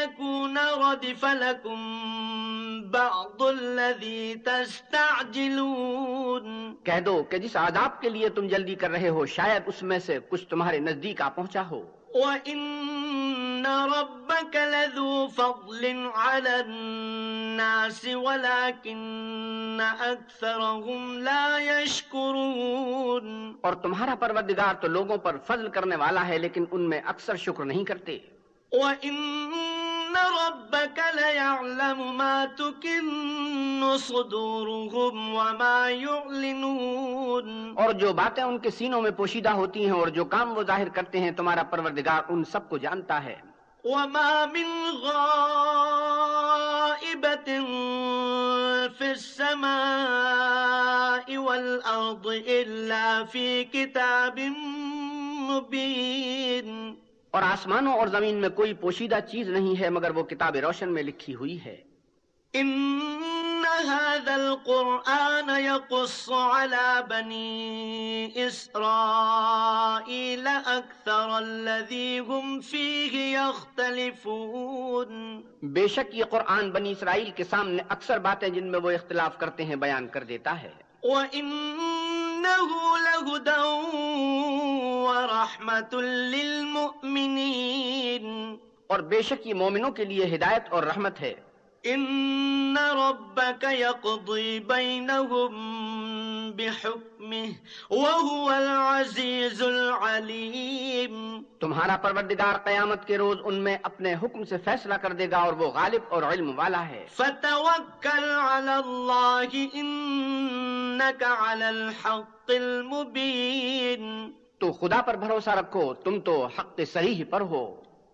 [SPEAKER 1] يكون ردف لكم بعض الذي تستعجلون کہہ دو کہ جس عذاب کے لیے تم جلدی
[SPEAKER 2] کر رہے ہو شاید اس میں سے کچھ تمہارے نزدیک آ پہنچا ہو
[SPEAKER 1] وَإِنَّ رَبَّكَ لَذُو فَضْلٍ عَلَى النَّاسِ وَلَكِنَّ أَكْثَرَهُمْ لَا يَشْكُرُونَ
[SPEAKER 2] اور تمہارا پروردگار تو لوگوں پر فضل کرنے والا ہے لیکن ان میں اکثر شکر نہیں کرتے وَإِنَّ ربك ليعلم ما
[SPEAKER 1] تكن صدورهم وما يعلنون اور جو باتیں ان کے سینوں میں
[SPEAKER 2] پوشیدہ ہوتی ہیں اور
[SPEAKER 1] جو کام وہ ظاہر کرتے ہیں تمہارا پروردگار ان سب
[SPEAKER 2] کو جانتا ہے وما من غائبة في السماء والأرض إلا في كتاب مبين اور آسمانوں اور زمین میں کوئی پوشیدہ چیز نہیں ہے مگر وہ کتاب روشن میں لکھی ہوئی ہے بے شک یہ قرآن بنی اسرائیل کے سامنے اکثر باتیں جن میں وہ اختلاف کرتے ہیں بیان کر دیتا ہے
[SPEAKER 1] وَإِن نگ لو
[SPEAKER 2] اور رحمت اور بے شک یہ مومنوں کے لیے ہدایت اور رحمت ہے ان
[SPEAKER 1] کو
[SPEAKER 2] تمہارا پروردگار قیامت کے روز ان میں اپنے حکم سے فیصلہ کر دے گا اور وہ غالب اور علم والا ہے
[SPEAKER 1] فتوکل علی علی اللہ الحق المبین
[SPEAKER 2] تو خدا پر بھروسہ رکھو تم تو حق صحیح پر ہو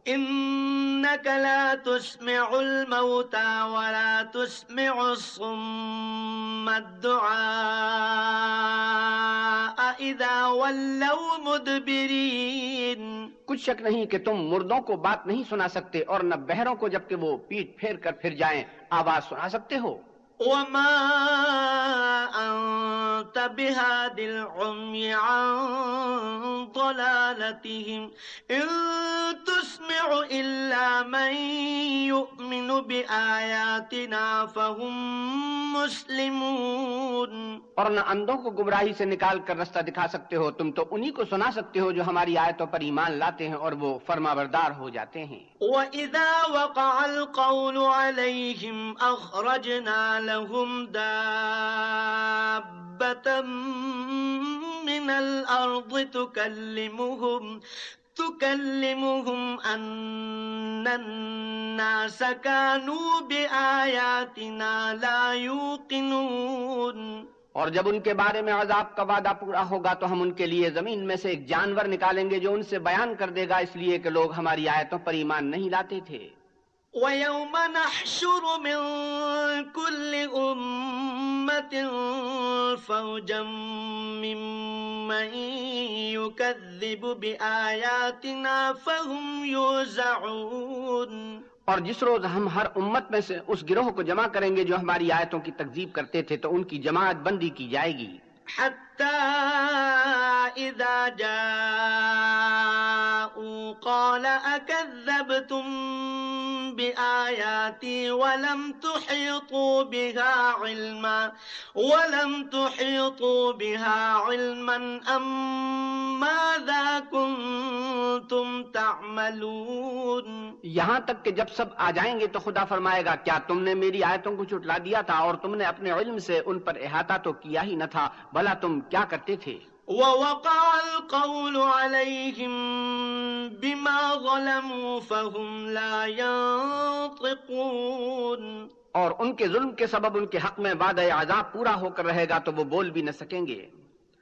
[SPEAKER 1] انك لا تسمع الموتى ولا تسمع الصم الدعاء اذا ولوا مدبرين
[SPEAKER 2] کچھ شک نہیں کہ تم مردوں کو بات نہیں سنا سکتے اور نہ بہروں کو جبکہ وہ پیٹ پھیر کر پھر جائیں آواز سنا سکتے ہو
[SPEAKER 1] وما أنت بهاد العمي عن ضلالتهم إن تسمع إلا من يؤمن بآياتنا فهم مسلمون اور
[SPEAKER 2] نہ اندوں کو گمراہی سے نکال کر رستہ دکھا سکتے ہو تم تو انہی کو سنا سکتے ہو جو ہماری آیتوں پر ایمان لاتے ہیں اور وہ فرما بردار ہو جاتے ہیں
[SPEAKER 1] وَإِذَا وَقَعَ الْقَوْلُ عَلَيْهِمْ أَخْرَجْنَا لَهُمْ لهم دابة من الأرض تكلمهم تكلمهم أن الناس كانوا بآياتنا لا يوقنون
[SPEAKER 2] اور جب ان کے بارے میں عذاب کا وعدہ پورا ہوگا تو ہم ان کے لیے زمین میں سے ایک جانور نکالیں گے جو ان سے بیان کر دے گا اس لیے کہ لوگ ہماری آیتوں پر ایمان نہیں لاتے تھے
[SPEAKER 1] وَيَوْمَ نَحْشُرُ مِنْ كُلِّ أُمَّةٍ فَوْجًا مِّمَّنْ يُكَذِّبُ بِآيَاتِنَا فَهُمْ يُوزَعُونَ
[SPEAKER 2] اور جس روز ہم ہر امت
[SPEAKER 1] میں سے اس گروہ کو جمع کریں گے جو ہماری آیتوں کی تقزیب کرتے
[SPEAKER 2] تھے تو ان کی جماعت بندی کی جائے
[SPEAKER 1] گی حَتَّى إِذَا جَاءَ قال أكذبتم بآياتي ولم ولم تحيطوا تحيطوا بها بها علما علما أم ماذا كنتم تعملون یہاں تک کہ جب
[SPEAKER 2] سب آ جائیں گے تو
[SPEAKER 1] خدا
[SPEAKER 2] فرمائے
[SPEAKER 1] گا کیا تم نے میری
[SPEAKER 2] آیتوں کو چٹلا دیا تھا اور تم نے اپنے علم سے ان پر احاطہ تو کیا ہی نہ تھا بھلا تم کیا کرتے تھے
[SPEAKER 1] عليهم بما ظلموا فهم لا
[SPEAKER 2] اور ان کے ظلم کے سبب ان کے حق میں وعدہ عذاب پورا ہو کر رہے گا تو وہ بول بھی نہ سکیں
[SPEAKER 1] گے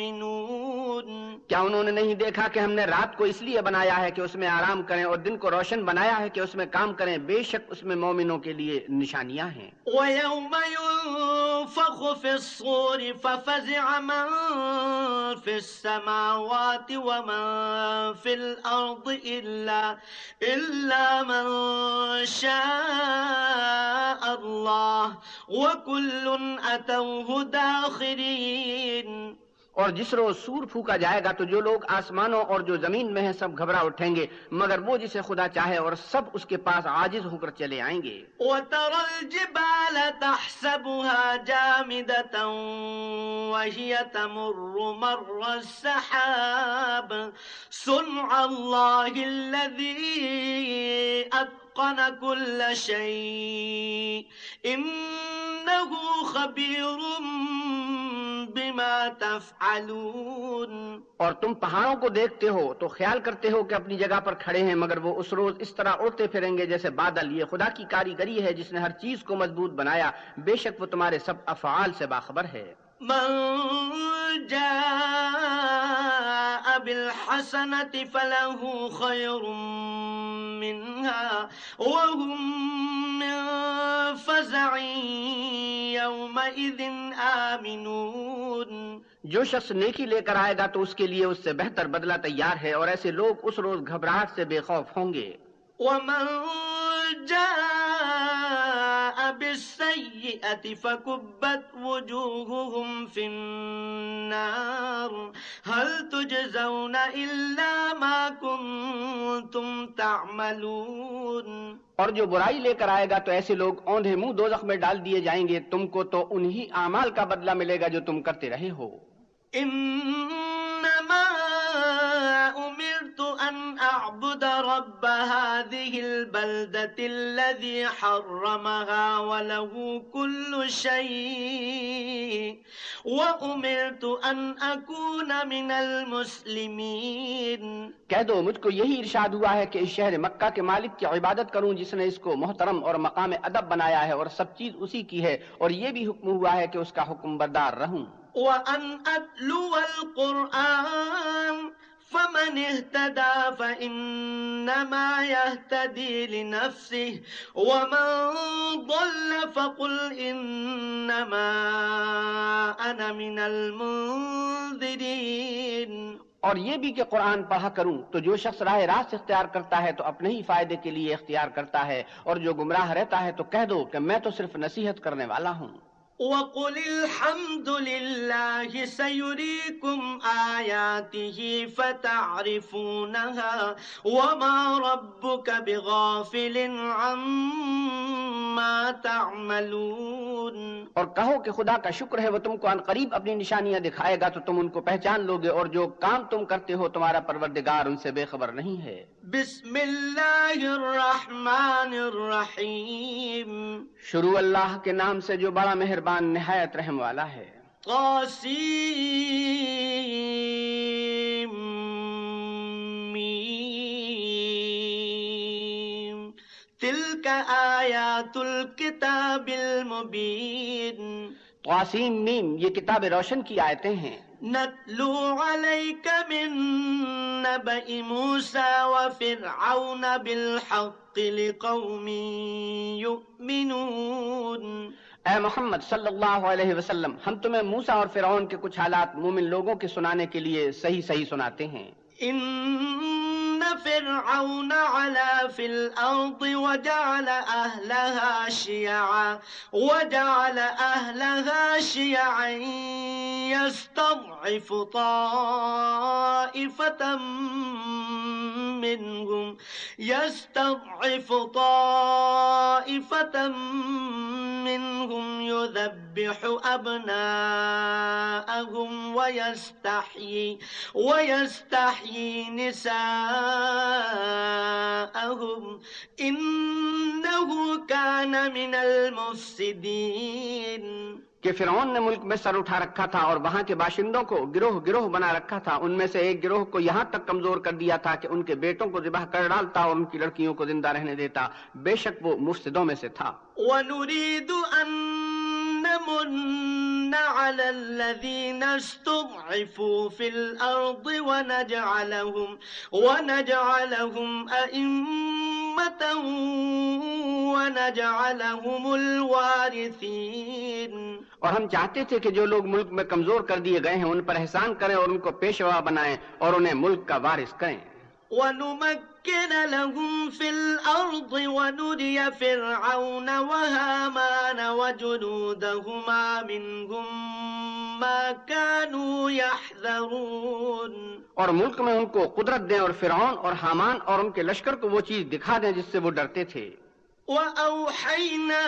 [SPEAKER 2] يؤمنون کیا انہوں نے نہیں دیکھا کہ ہم نے رات کو اس لیے بنایا ہے کہ اس میں آرام کریں اور دن کو روشن بنایا ہے کہ اس میں کام کریں بے شک اس میں مومنوں کے لیے
[SPEAKER 1] نشانیاں ہیں وَيَوْمَ يُنفَخُ فِي الصُّورِ فَفَزِعَ مَن فِي السَّمَاوَاتِ وَمَن فِي الْأَرْضِ إِلَّا إِلَّا مَن شَاءَ اللَّهِ وَكُلٌّ أَتَوْهُ دَاخِرِينَ
[SPEAKER 2] اور جس روز سور پھوکا جائے گا تو جو لوگ آسمانوں اور جو زمین میں ہیں سب گھبرا اٹھیں گے مگر وہ جسے خدا چاہے اور سب اس کے پاس عاجز ہو کر چلے آئیں گے
[SPEAKER 1] وَتَرَ الْجِبَالَ تَحْسَبُهَا جَامِدَةً وَهِيَ تَمُرُّ مَرَّ السَّحَابَ سُنْعَ اللَّهِ الَّذِي أَتْرَ اتقن كل شيء خبير بما تفعلون
[SPEAKER 2] اور تم پہاڑوں کو دیکھتے ہو تو خیال کرتے ہو کہ اپنی جگہ پر کھڑے ہیں مگر وہ اس روز اس طرح اڑتے پھریں گے جیسے بادل یہ خدا کی کاریگری ہے جس نے ہر چیز کو مضبوط بنایا بے شک وہ تمہارے سب افعال سے باخبر ہے
[SPEAKER 1] من خیر منها وهم من فزع يومئذ آمنون
[SPEAKER 2] جو شخص نیکی لے کر آئے گا تو اس کے لیے اس سے بہتر بدلہ تیار ہے اور ایسے لوگ اس روز گھبراہٹ سے بے خوف ہوں گے
[SPEAKER 1] ومن جاء بالسيئة فكبت وجوههم في النار هل تجزون إلا ما كنتم تعملون اور جو برائی لے کر آئے گا
[SPEAKER 2] تو ایسے لوگ
[SPEAKER 1] اوندھے منہ دوزخ میں ڈال دیے
[SPEAKER 2] جائیں گے تم کو تو انہی اعمال کا بدلہ ملے گا جو تم کرتے رہے ہو
[SPEAKER 1] انما امرت ان اعبد رب هذه البلدة الذي حرمها وله كل شيء وامرت ان اكون من
[SPEAKER 2] المسلمين کہہ دو مجھ کو یہی ارشاد ہوا ہے کہ اس شہر مکہ کے مالک کی عبادت کروں جس نے اس کو محترم اور مقام ادب بنایا ہے اور سب چیز اسی کی ہے اور یہ بھی حکم ہوا ہے کہ اس کا حکم بردار رہوں وَأَنْ أَتْلُوَ الْقُرْآنِ
[SPEAKER 1] فمن اهتدى فإنما يهتدي لنفسه ومن ضل فقل إنما أنا من المنذرين
[SPEAKER 2] اور یہ بھی کہ قرآن پڑھا کروں تو جو شخص راہ راست اختیار کرتا ہے تو اپنے ہی فائدے کے لیے اختیار کرتا ہے اور جو گمراہ رہتا ہے تو کہہ دو کہ میں تو صرف نصیحت کرنے والا ہوں
[SPEAKER 1] وَقُلِ الْحَمْدُ لِلَّهِ سَيُرِيكُمْ آيَاتِهِ فَتَعْرِفُونَهَا وَمَا رَبُّكَ بِغَافِلٍ عَمَّا تَعْمَلُونَ
[SPEAKER 2] اور کہو کہ خدا کا شکر ہے وہ تم کو ان قریب اپنی نشانیاں دکھائے گا تو تم ان کو پہچان لوگے اور جو کام تم کرتے ہو تمہارا پروردگار ان سے بے خبر نہیں ہے
[SPEAKER 1] بسم اللہ الرحمن الرحیم
[SPEAKER 2] شروع اللہ کے نام سے جو بڑا مہربان مہربان نہایت رحم والا ہے
[SPEAKER 1] قاسیم تلک آیا تل المبین
[SPEAKER 2] قاسیم میم یہ کتاب روشن کی آیتیں ہیں
[SPEAKER 1] نتلو علیک من نبع موسیٰ و فرعون بالحق لقوم یؤمنون
[SPEAKER 2] اے محمد صلی اللہ علیہ وسلم ہم تمہیں موسا اور فرعون کے کچھ حالات مومن لوگوں کے سنانے کے لیے صحیح صحیح سناتے ہیں
[SPEAKER 1] فرعون علا في الأرض وجعل أهلها شيعا وجعل أهلها شيعا يستضعف طائفة منهم يستضعف طائفة منهم يذبح أبناءهم ويستحيي ويستحيي نساءهم
[SPEAKER 2] کہ فرعون نے ملک میں سر اٹھا رکھا تھا اور وہاں کے باشندوں کو گروہ گروہ بنا رکھا تھا ان میں سے ایک گروہ کو یہاں تک کمزور کر دیا تھا کہ ان کے بیٹوں کو ذبح کر ڈالتا اور ان کی لڑکیوں کو زندہ رہنے دیتا بے شک وہ مفسدوں میں سے تھا وَنُرِيدُ أَنَّ على
[SPEAKER 1] الذين استضعفوا في الأرض ونجعلهم, ونجعلهم ونجعلهم أئمة
[SPEAKER 2] الوارثين اور ہم چاہتے تھے کہ جو لوگ ملک میں کمزور کر دیے گئے ہیں ان پر احسان کریں اور ان کو پیشوا بنائیں اور انہیں ملک کا وارث کریں
[SPEAKER 1] ونمكن لهم في الأرض ونري فرعون وهامان وجنودهما منهم ما كانوا يحذرون اور
[SPEAKER 2] ملک میں ان کو قدرت دیں اور فرعون اور حامان اور ان کے لشکر کو وہ چیز دکھا دیں جس سے وہ ڈرتے تھے وَأَوْحَيْنَا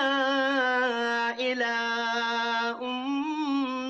[SPEAKER 1] إِلَىٰ أُمَّ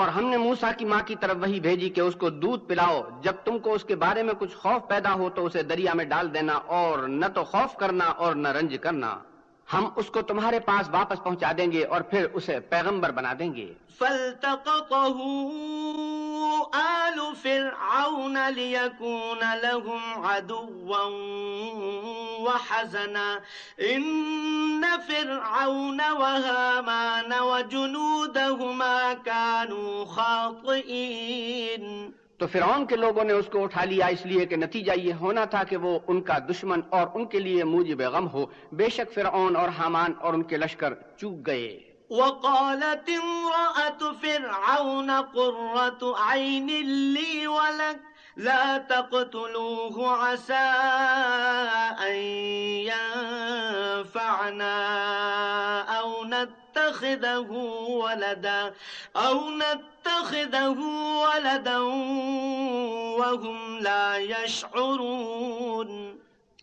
[SPEAKER 2] اور ہم نے موسا کی ماں کی طرف وہی بھیجی کہ اس کو دودھ پلاؤ جب تم کو اس کے بارے میں کچھ خوف پیدا ہو تو اسے دریا میں ڈال دینا اور نہ تو خوف کرنا اور نہ رنج کرنا ہم اس کو تمہارے پاس واپس پہنچا دیں گے اور پھر اسے پیغمبر بنا دیں گے
[SPEAKER 1] فَالْتَقَطَهُ آلُ فِرْعَوْنَ لِيَكُونَ لَهُمْ عَدُوًا وَحَزَنًا إِنَّ فِرْعَوْنَ وَهَامَانَ وجنودهما كانوا خاطئين
[SPEAKER 2] تو فرعون کے لوگوں نے اس کو اٹھا لیا اس لیے کہ نتیجہ یہ ہونا تھا کہ وہ ان کا دشمن اور ان کے لیے موجب غم ہو بے شک فرعون اور حامان اور ان کے لشکر چوک گئے
[SPEAKER 1] فرعون قرة عين لي ولك لا تقتلوه عسى أن ينفعنا أو أو نتخذه نتخذه ولدا ولدا وهم
[SPEAKER 2] لا يشعرون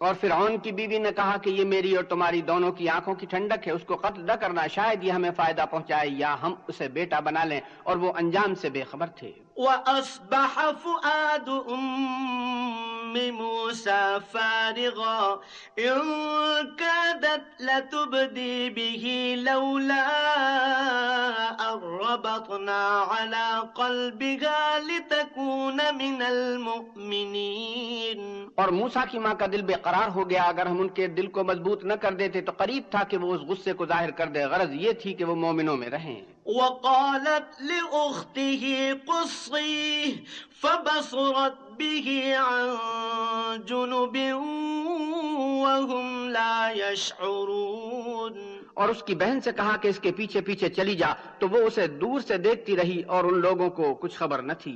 [SPEAKER 2] اور فرعون کی بیوی نے کہا کہ یہ میری اور تمہاری دونوں کی آنکھوں کی ٹھنڈک ہے اس کو قتل نہ کرنا شاید یہ ہمیں فائدہ پہنچائے یا ہم اسے بیٹا بنا لیں اور وہ انجام سے بے خبر تھے
[SPEAKER 1] وَأَصْبَحَ فُؤَادُ أُمِّ مُوسَى فَارِغًا إِنْ كَادَتْ لَتُبْدِي بِهِ لَوْلَا أَرَّبَطْنَا عَلَى قَلْبِهَا لِتَكُونَ مِنَ الْمُؤْمِنِينَ اور موسیٰ کی ماں
[SPEAKER 2] کا دل بے قرار ہو گیا اگر ہم ان کے دل کو مضبوط نہ کر دیتے تو قریب تھا کہ وہ اس غصے کو ظاہر کر دے غرض یہ تھی کہ وہ مومنوں میں رہیں
[SPEAKER 1] وقالت لأخته فبصرت به عن جنب وهم لا يشعرون
[SPEAKER 2] اور اس کی بہن سے کہا کہ اس کے پیچھے پیچھے چلی جا تو وہ اسے دور سے دیکھتی رہی اور ان لوگوں کو کچھ خبر نہ تھی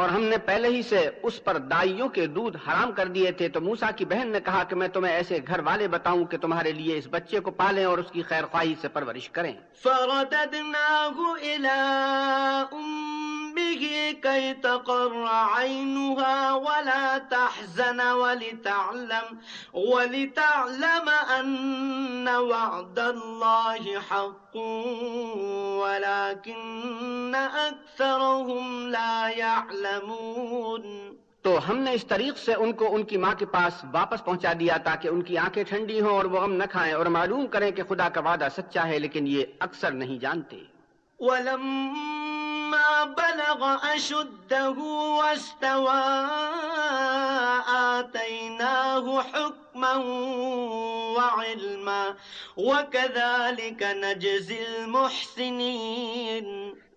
[SPEAKER 2] اور ہم نے پہلے ہی سے اس پر دائیوں کے دودھ حرام کر دیے تھے تو موسا کی بہن نے کہا کہ میں تمہیں ایسے گھر والے بتاؤں کہ تمہارے لیے اس بچے کو پالیں اور اس کی خیر خواہی سے پرورش کریں یہ کہ تقر عینها ولا تحزن ولتعلم ولتعلم ان وعد الله حق ولكن اكثرهم لا يعلمون تو ہم نے اس طریق سے ان کو ان کی ماں کے پاس واپس پہنچا دیا تاکہ ان کی آنکھیں ٹھنڈی ہوں اور وہ غم نہ کھائیں اور معلوم کریں کہ خدا کا وعدہ سچا ہے لیکن یہ اکثر نہیں جانتے وَلَمْ ما بلغ أشده واستوى آتيناه حكما وعلما وكذلك نجزي المحسنين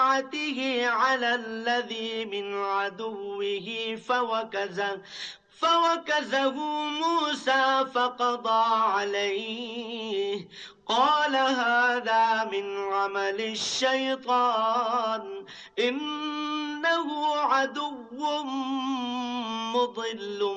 [SPEAKER 2] شفاعته على الذي من عدوه فوكزه فوكزه موسى فقضى عليه قال هذا من عمل الشيطان إنه عدو مضل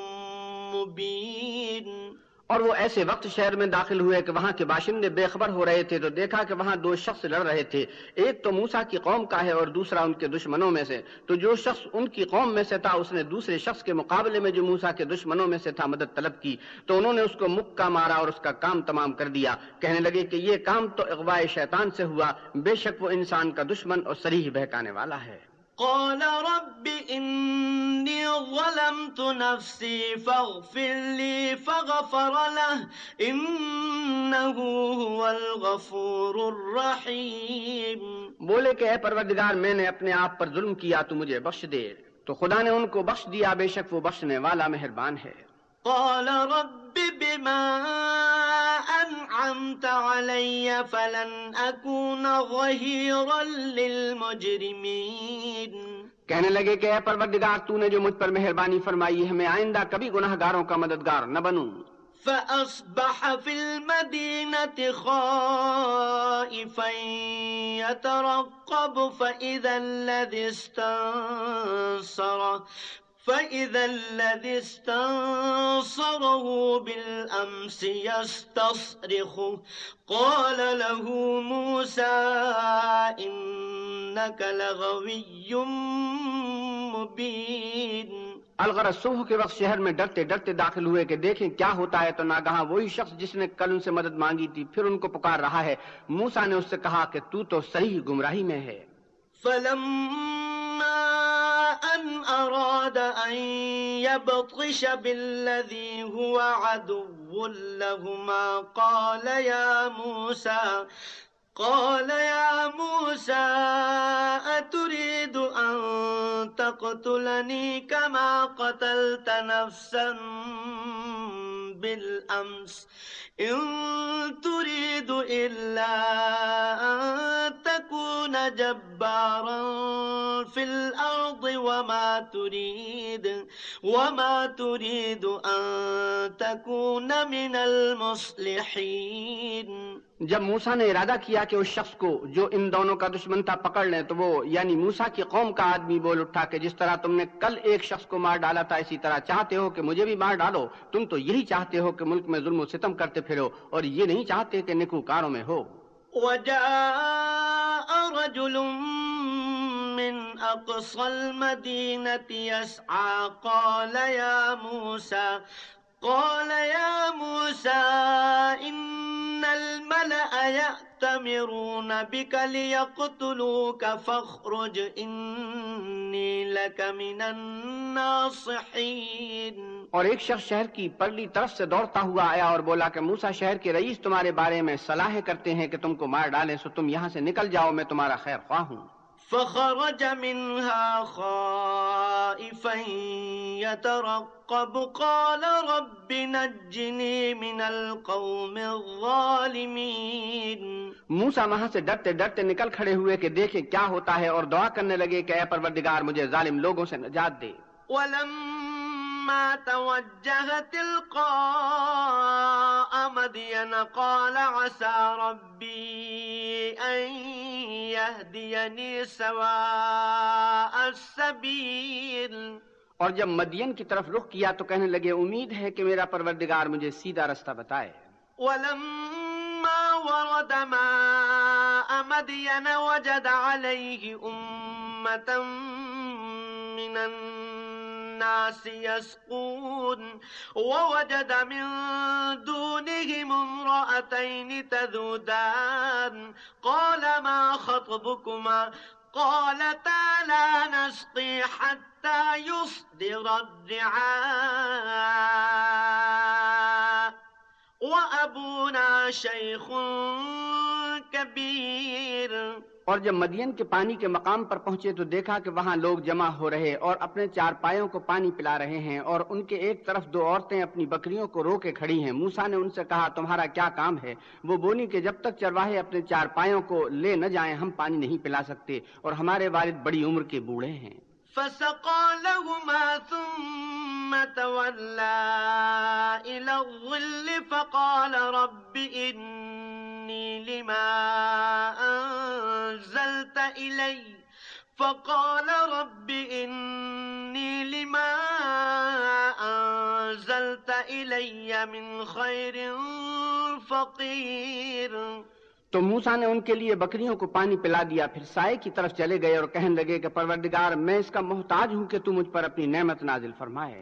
[SPEAKER 2] مبين اور وہ ایسے وقت شہر میں داخل ہوئے کہ وہاں کے باشندے بے خبر ہو رہے تھے تو دیکھا کہ وہاں دو شخص لڑ رہے تھے ایک تو موسا کی قوم کا ہے اور دوسرا ان کے دشمنوں میں سے تو جو شخص ان کی قوم میں سے تھا اس نے دوسرے شخص کے مقابلے میں جو موسا کے دشمنوں میں سے تھا مدد طلب کی تو انہوں نے اس کو مکہ مارا اور اس کا کام تمام کر دیا کہنے لگے کہ یہ کام تو اغوائے شیطان سے ہوا بے شک وہ انسان کا دشمن اور سریح بہکانے والا ہے قال رب إني ظلمت نفسي فاغفر لي له إنه هو الغفور الرحيم بولے کہ اے پروردگار میں نے اپنے آپ پر ظلم کیا تو مجھے بخش دے تو خدا نے ان کو بخش دیا بے شک وہ بخشنے والا مہربان ہے قال رب بما أنعمت علي فلن أكون ظهيرا للمجرمين کہنے لگے کہ اے پروردگار تو نے جو مجھ پر مہربانی فرمائی ہے میں آئندہ کبھی گناہ گاروں کا مددگار نہ بنوں فأصبح في المدينة خائفا يترقب فإذا الذي استنصره فَإِذَا الَّذِي اسْتَنصَرَهُ بِالْأَمْسِ يَسْتَصْرِخُ قَالَ لَهُ مُوسَى إِنَّكَ لَغَوِيٌّ مُبِينٌ الغرض صبح کے وقت شہر میں ڈرتے ڈرتے داخل ہوئے کہ دیکھیں کیا ہوتا ہے تو ناگہاں وہی شخص جس نے کل ان سے مدد مانگی تھی پھر ان کو پکار رہا ہے موسیٰ نے اس سے کہا کہ تو تو صحیح گمراہی میں ہے فلما من أراد أن يبطش بالذي هو عدو لهما قال يا موسى قال يا موسى أتريد أن تقتلني كما قتلت نفسا بالأمس إن تريد إلا جبارا في الأرض وما وما تريد تريد أن تكون من المصلحين جب موسا نے ارادہ کیا کہ اس شخص کو جو ان دونوں کا دشمن تھا پکڑ لیں تو وہ یعنی موسا کی قوم کا آدمی بول اٹھا کہ جس طرح تم نے کل ایک شخص کو مار ڈالا تھا اسی طرح چاہتے ہو کہ مجھے بھی مار ڈالو تم تو یہی چاہتے ہو کہ ملک میں ظلم و ستم کرتے پھرو اور یہ نہیں چاہتے کہ نکو کاروں میں ہو رجل من أقصى المدينة يسعى قال يا موسى قال يا موسى إن الملأ يأتمرون بك ليقتلوك فاخرج إني لك من الناصحين اور ایک شخص شہر کی پرلی طرف سے دوڑتا ہوا آیا اور بولا کہ موسا شہر کے رئیس تمہارے بارے میں صلاحے کرتے ہیں کہ تم کو مار ڈالیں سو تم یہاں سے نکل جاؤ میں تمہارا خیر خواہ ہوں فخرج منها خائفا يترقب قال رب نجني من القوم الظالمين موسا وہاں سے ڈرتے ڈرتے نکل کھڑے ہوئے کہ دیکھیں کیا ہوتا ہے اور دعا کرنے لگے کہ اے پروردگار مجھے ظالم لوگوں سے نجات دے ولم توجه تلقاء مدين قال عسى ربي أن يهديني سواء السبيل اور جب مدین کی طرف رخ کیا تو کہنے لگے امید ہے کہ میرا پروردگار مجھے سیدھا رستہ بتائے ولما اولما ور دما امدین و جدا لئی الناس يسقون ووجد من دونهم امرأتين تذودان قال ما خطبكما قالتا لا نسقي حتى يصدر الدعاء وأبونا شيخ كبير اور جب مدین کے پانی کے مقام پر پہنچے تو دیکھا کہ وہاں لوگ جمع ہو رہے اور اپنے چار پایوں کو پانی پلا رہے ہیں اور ان کے ایک طرف دو عورتیں اپنی بکریوں کو رو کے کھڑی ہیں موسا نے ان سے کہا تمہارا کیا کام ہے وہ بونی کہ جب تک چرواہے اپنے چار پایوں کو لے نہ جائیں ہم پانی نہیں پلا سکتے اور ہمارے والد بڑی عمر کے بوڑھے ہیں فسقى لهما ثم تولى إلى الظل فقال رب إني لما أنزلت إلي فقال رب إني لما أنزلت إلي من خير فقير تو موسا نے ان کے لیے بکریوں کو پانی پلا دیا پھر سائے کی طرف چلے گئے اور کہنے لگے کہ پروردگار میں اس کا محتاج ہوں کہ تم مجھ پر اپنی نعمت نازل فرمائے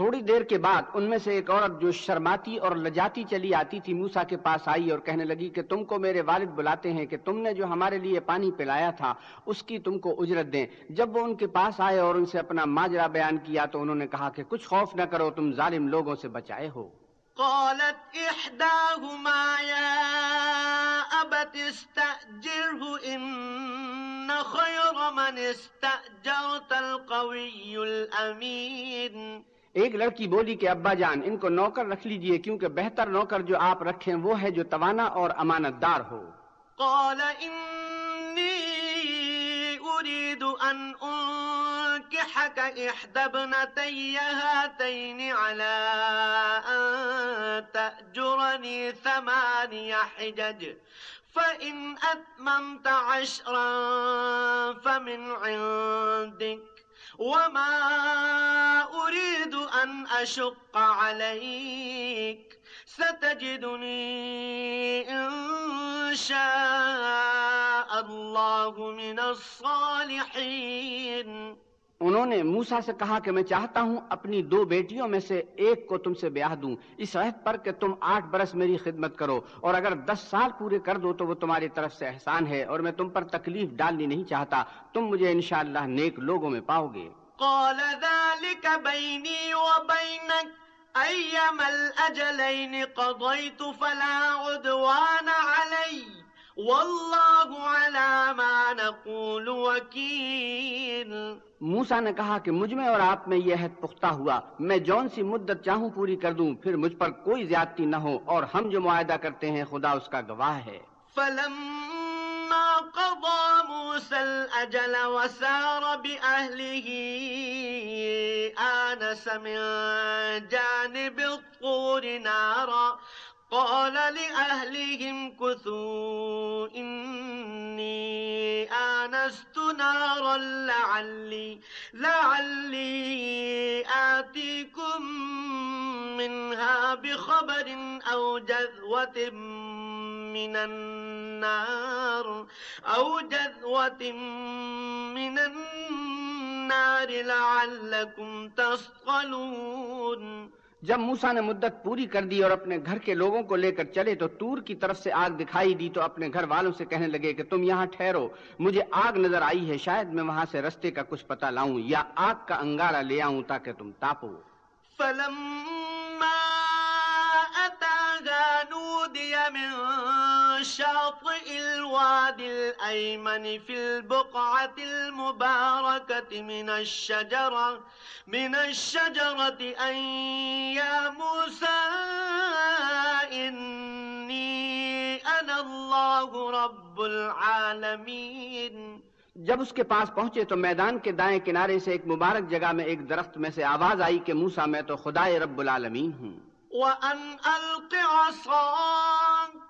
[SPEAKER 2] تھوڑی دیر کے بعد ان میں سے ایک عورت جو شرماتی اور لجاتی چلی آتی تھی موسا کے پاس آئی اور کہنے لگی کہ تم کو میرے والد بلاتے ہیں کہ تم نے جو ہمارے لیے پانی پلایا تھا اس کی تم کو اجرت دیں جب وہ ان کے پاس آئے اور ان سے اپنا ماجرا بیان کیا تو انہوں نے کہا کہ کچھ خوف نہ کرو تم ظالم لوگوں سے بچائے ہو قالت يا خير من القوي ایک لڑکی بولی کہ ابا جان ان کو نوکر رکھ لیجئے کیونکہ بہتر نوکر جو آپ رکھیں وہ ہے جو توانا اور امانت دار ہو قال انی اريد ان انکحک احد ابنتی ہاتین علا ان جرنی ثمانی حجج فان اتممت عشرا فمن عندک وما أريد أن أشق عليك ستجدني إن شاء الله من الصالحين انہوں نے موسا سے کہا کہ میں چاہتا ہوں اپنی دو بیٹیوں میں سے ایک کو تم سے بیاہ دوں اس عہد پر کہ تم آٹھ برس میری خدمت کرو اور اگر دس سال پورے کر دو تو وہ تمہاری طرف سے احسان ہے اور میں تم پر تکلیف ڈالنی نہیں چاہتا تم مجھے انشاءاللہ نیک لوگوں میں پاؤ گے فلا عدوان موسا نے کہا کہ مجھ میں اور آپ میں یہ پختہ ہوا میں جون سی مدت چاہوں پوری کر دوں پھر مجھ پر کوئی زیادتی نہ ہو اور ہم جو معاہدہ کرتے ہیں خدا اس کا گواہ ہے فلم من جانب الطور نارا قال لأهلهم كثوا إني آنست نارا لعلي, لعلي آتيكم منها بخبر أو جذوة من النار أو جذوة من النار لعلكم تصطلون جب موسا نے مدت پوری کر دی اور اپنے گھر کے لوگوں کو لے کر چلے تو تور کی طرف سے آگ دکھائی دی تو اپنے گھر والوں سے کہنے لگے کہ تم یہاں ٹھہرو مجھے آگ نظر آئی ہے شاید میں وہاں سے رستے کا کچھ پتہ لاؤں یا آگ کا انگارہ لے آؤں تاکہ تم تاپو من الواد الأيمن في البقعة المباركة من من الشجرة الشجرة أن يا موسى إني أنا الله رب العالمين جب اس کے پاس پہنچے تو میدان کے دائیں کنارے سے ایک مبارک جگہ میں ایک درخت میں سے آواز آئی کہ منسا میں تو خدا رب العالمین ہوں وَأَنْ أَلْقِ عَصَاكَ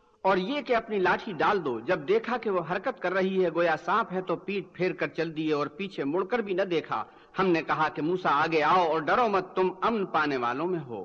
[SPEAKER 2] اور یہ کہ اپنی لاٹھی ڈال دو جب دیکھا کہ وہ حرکت کر رہی ہے گویا سانپ ہے تو پیٹ پھیر کر چل دیے اور پیچھے مڑ کر بھی نہ دیکھا ہم نے کہا کہ موسا آگے آؤ اور ڈرو مت تم امن پانے والوں میں ہو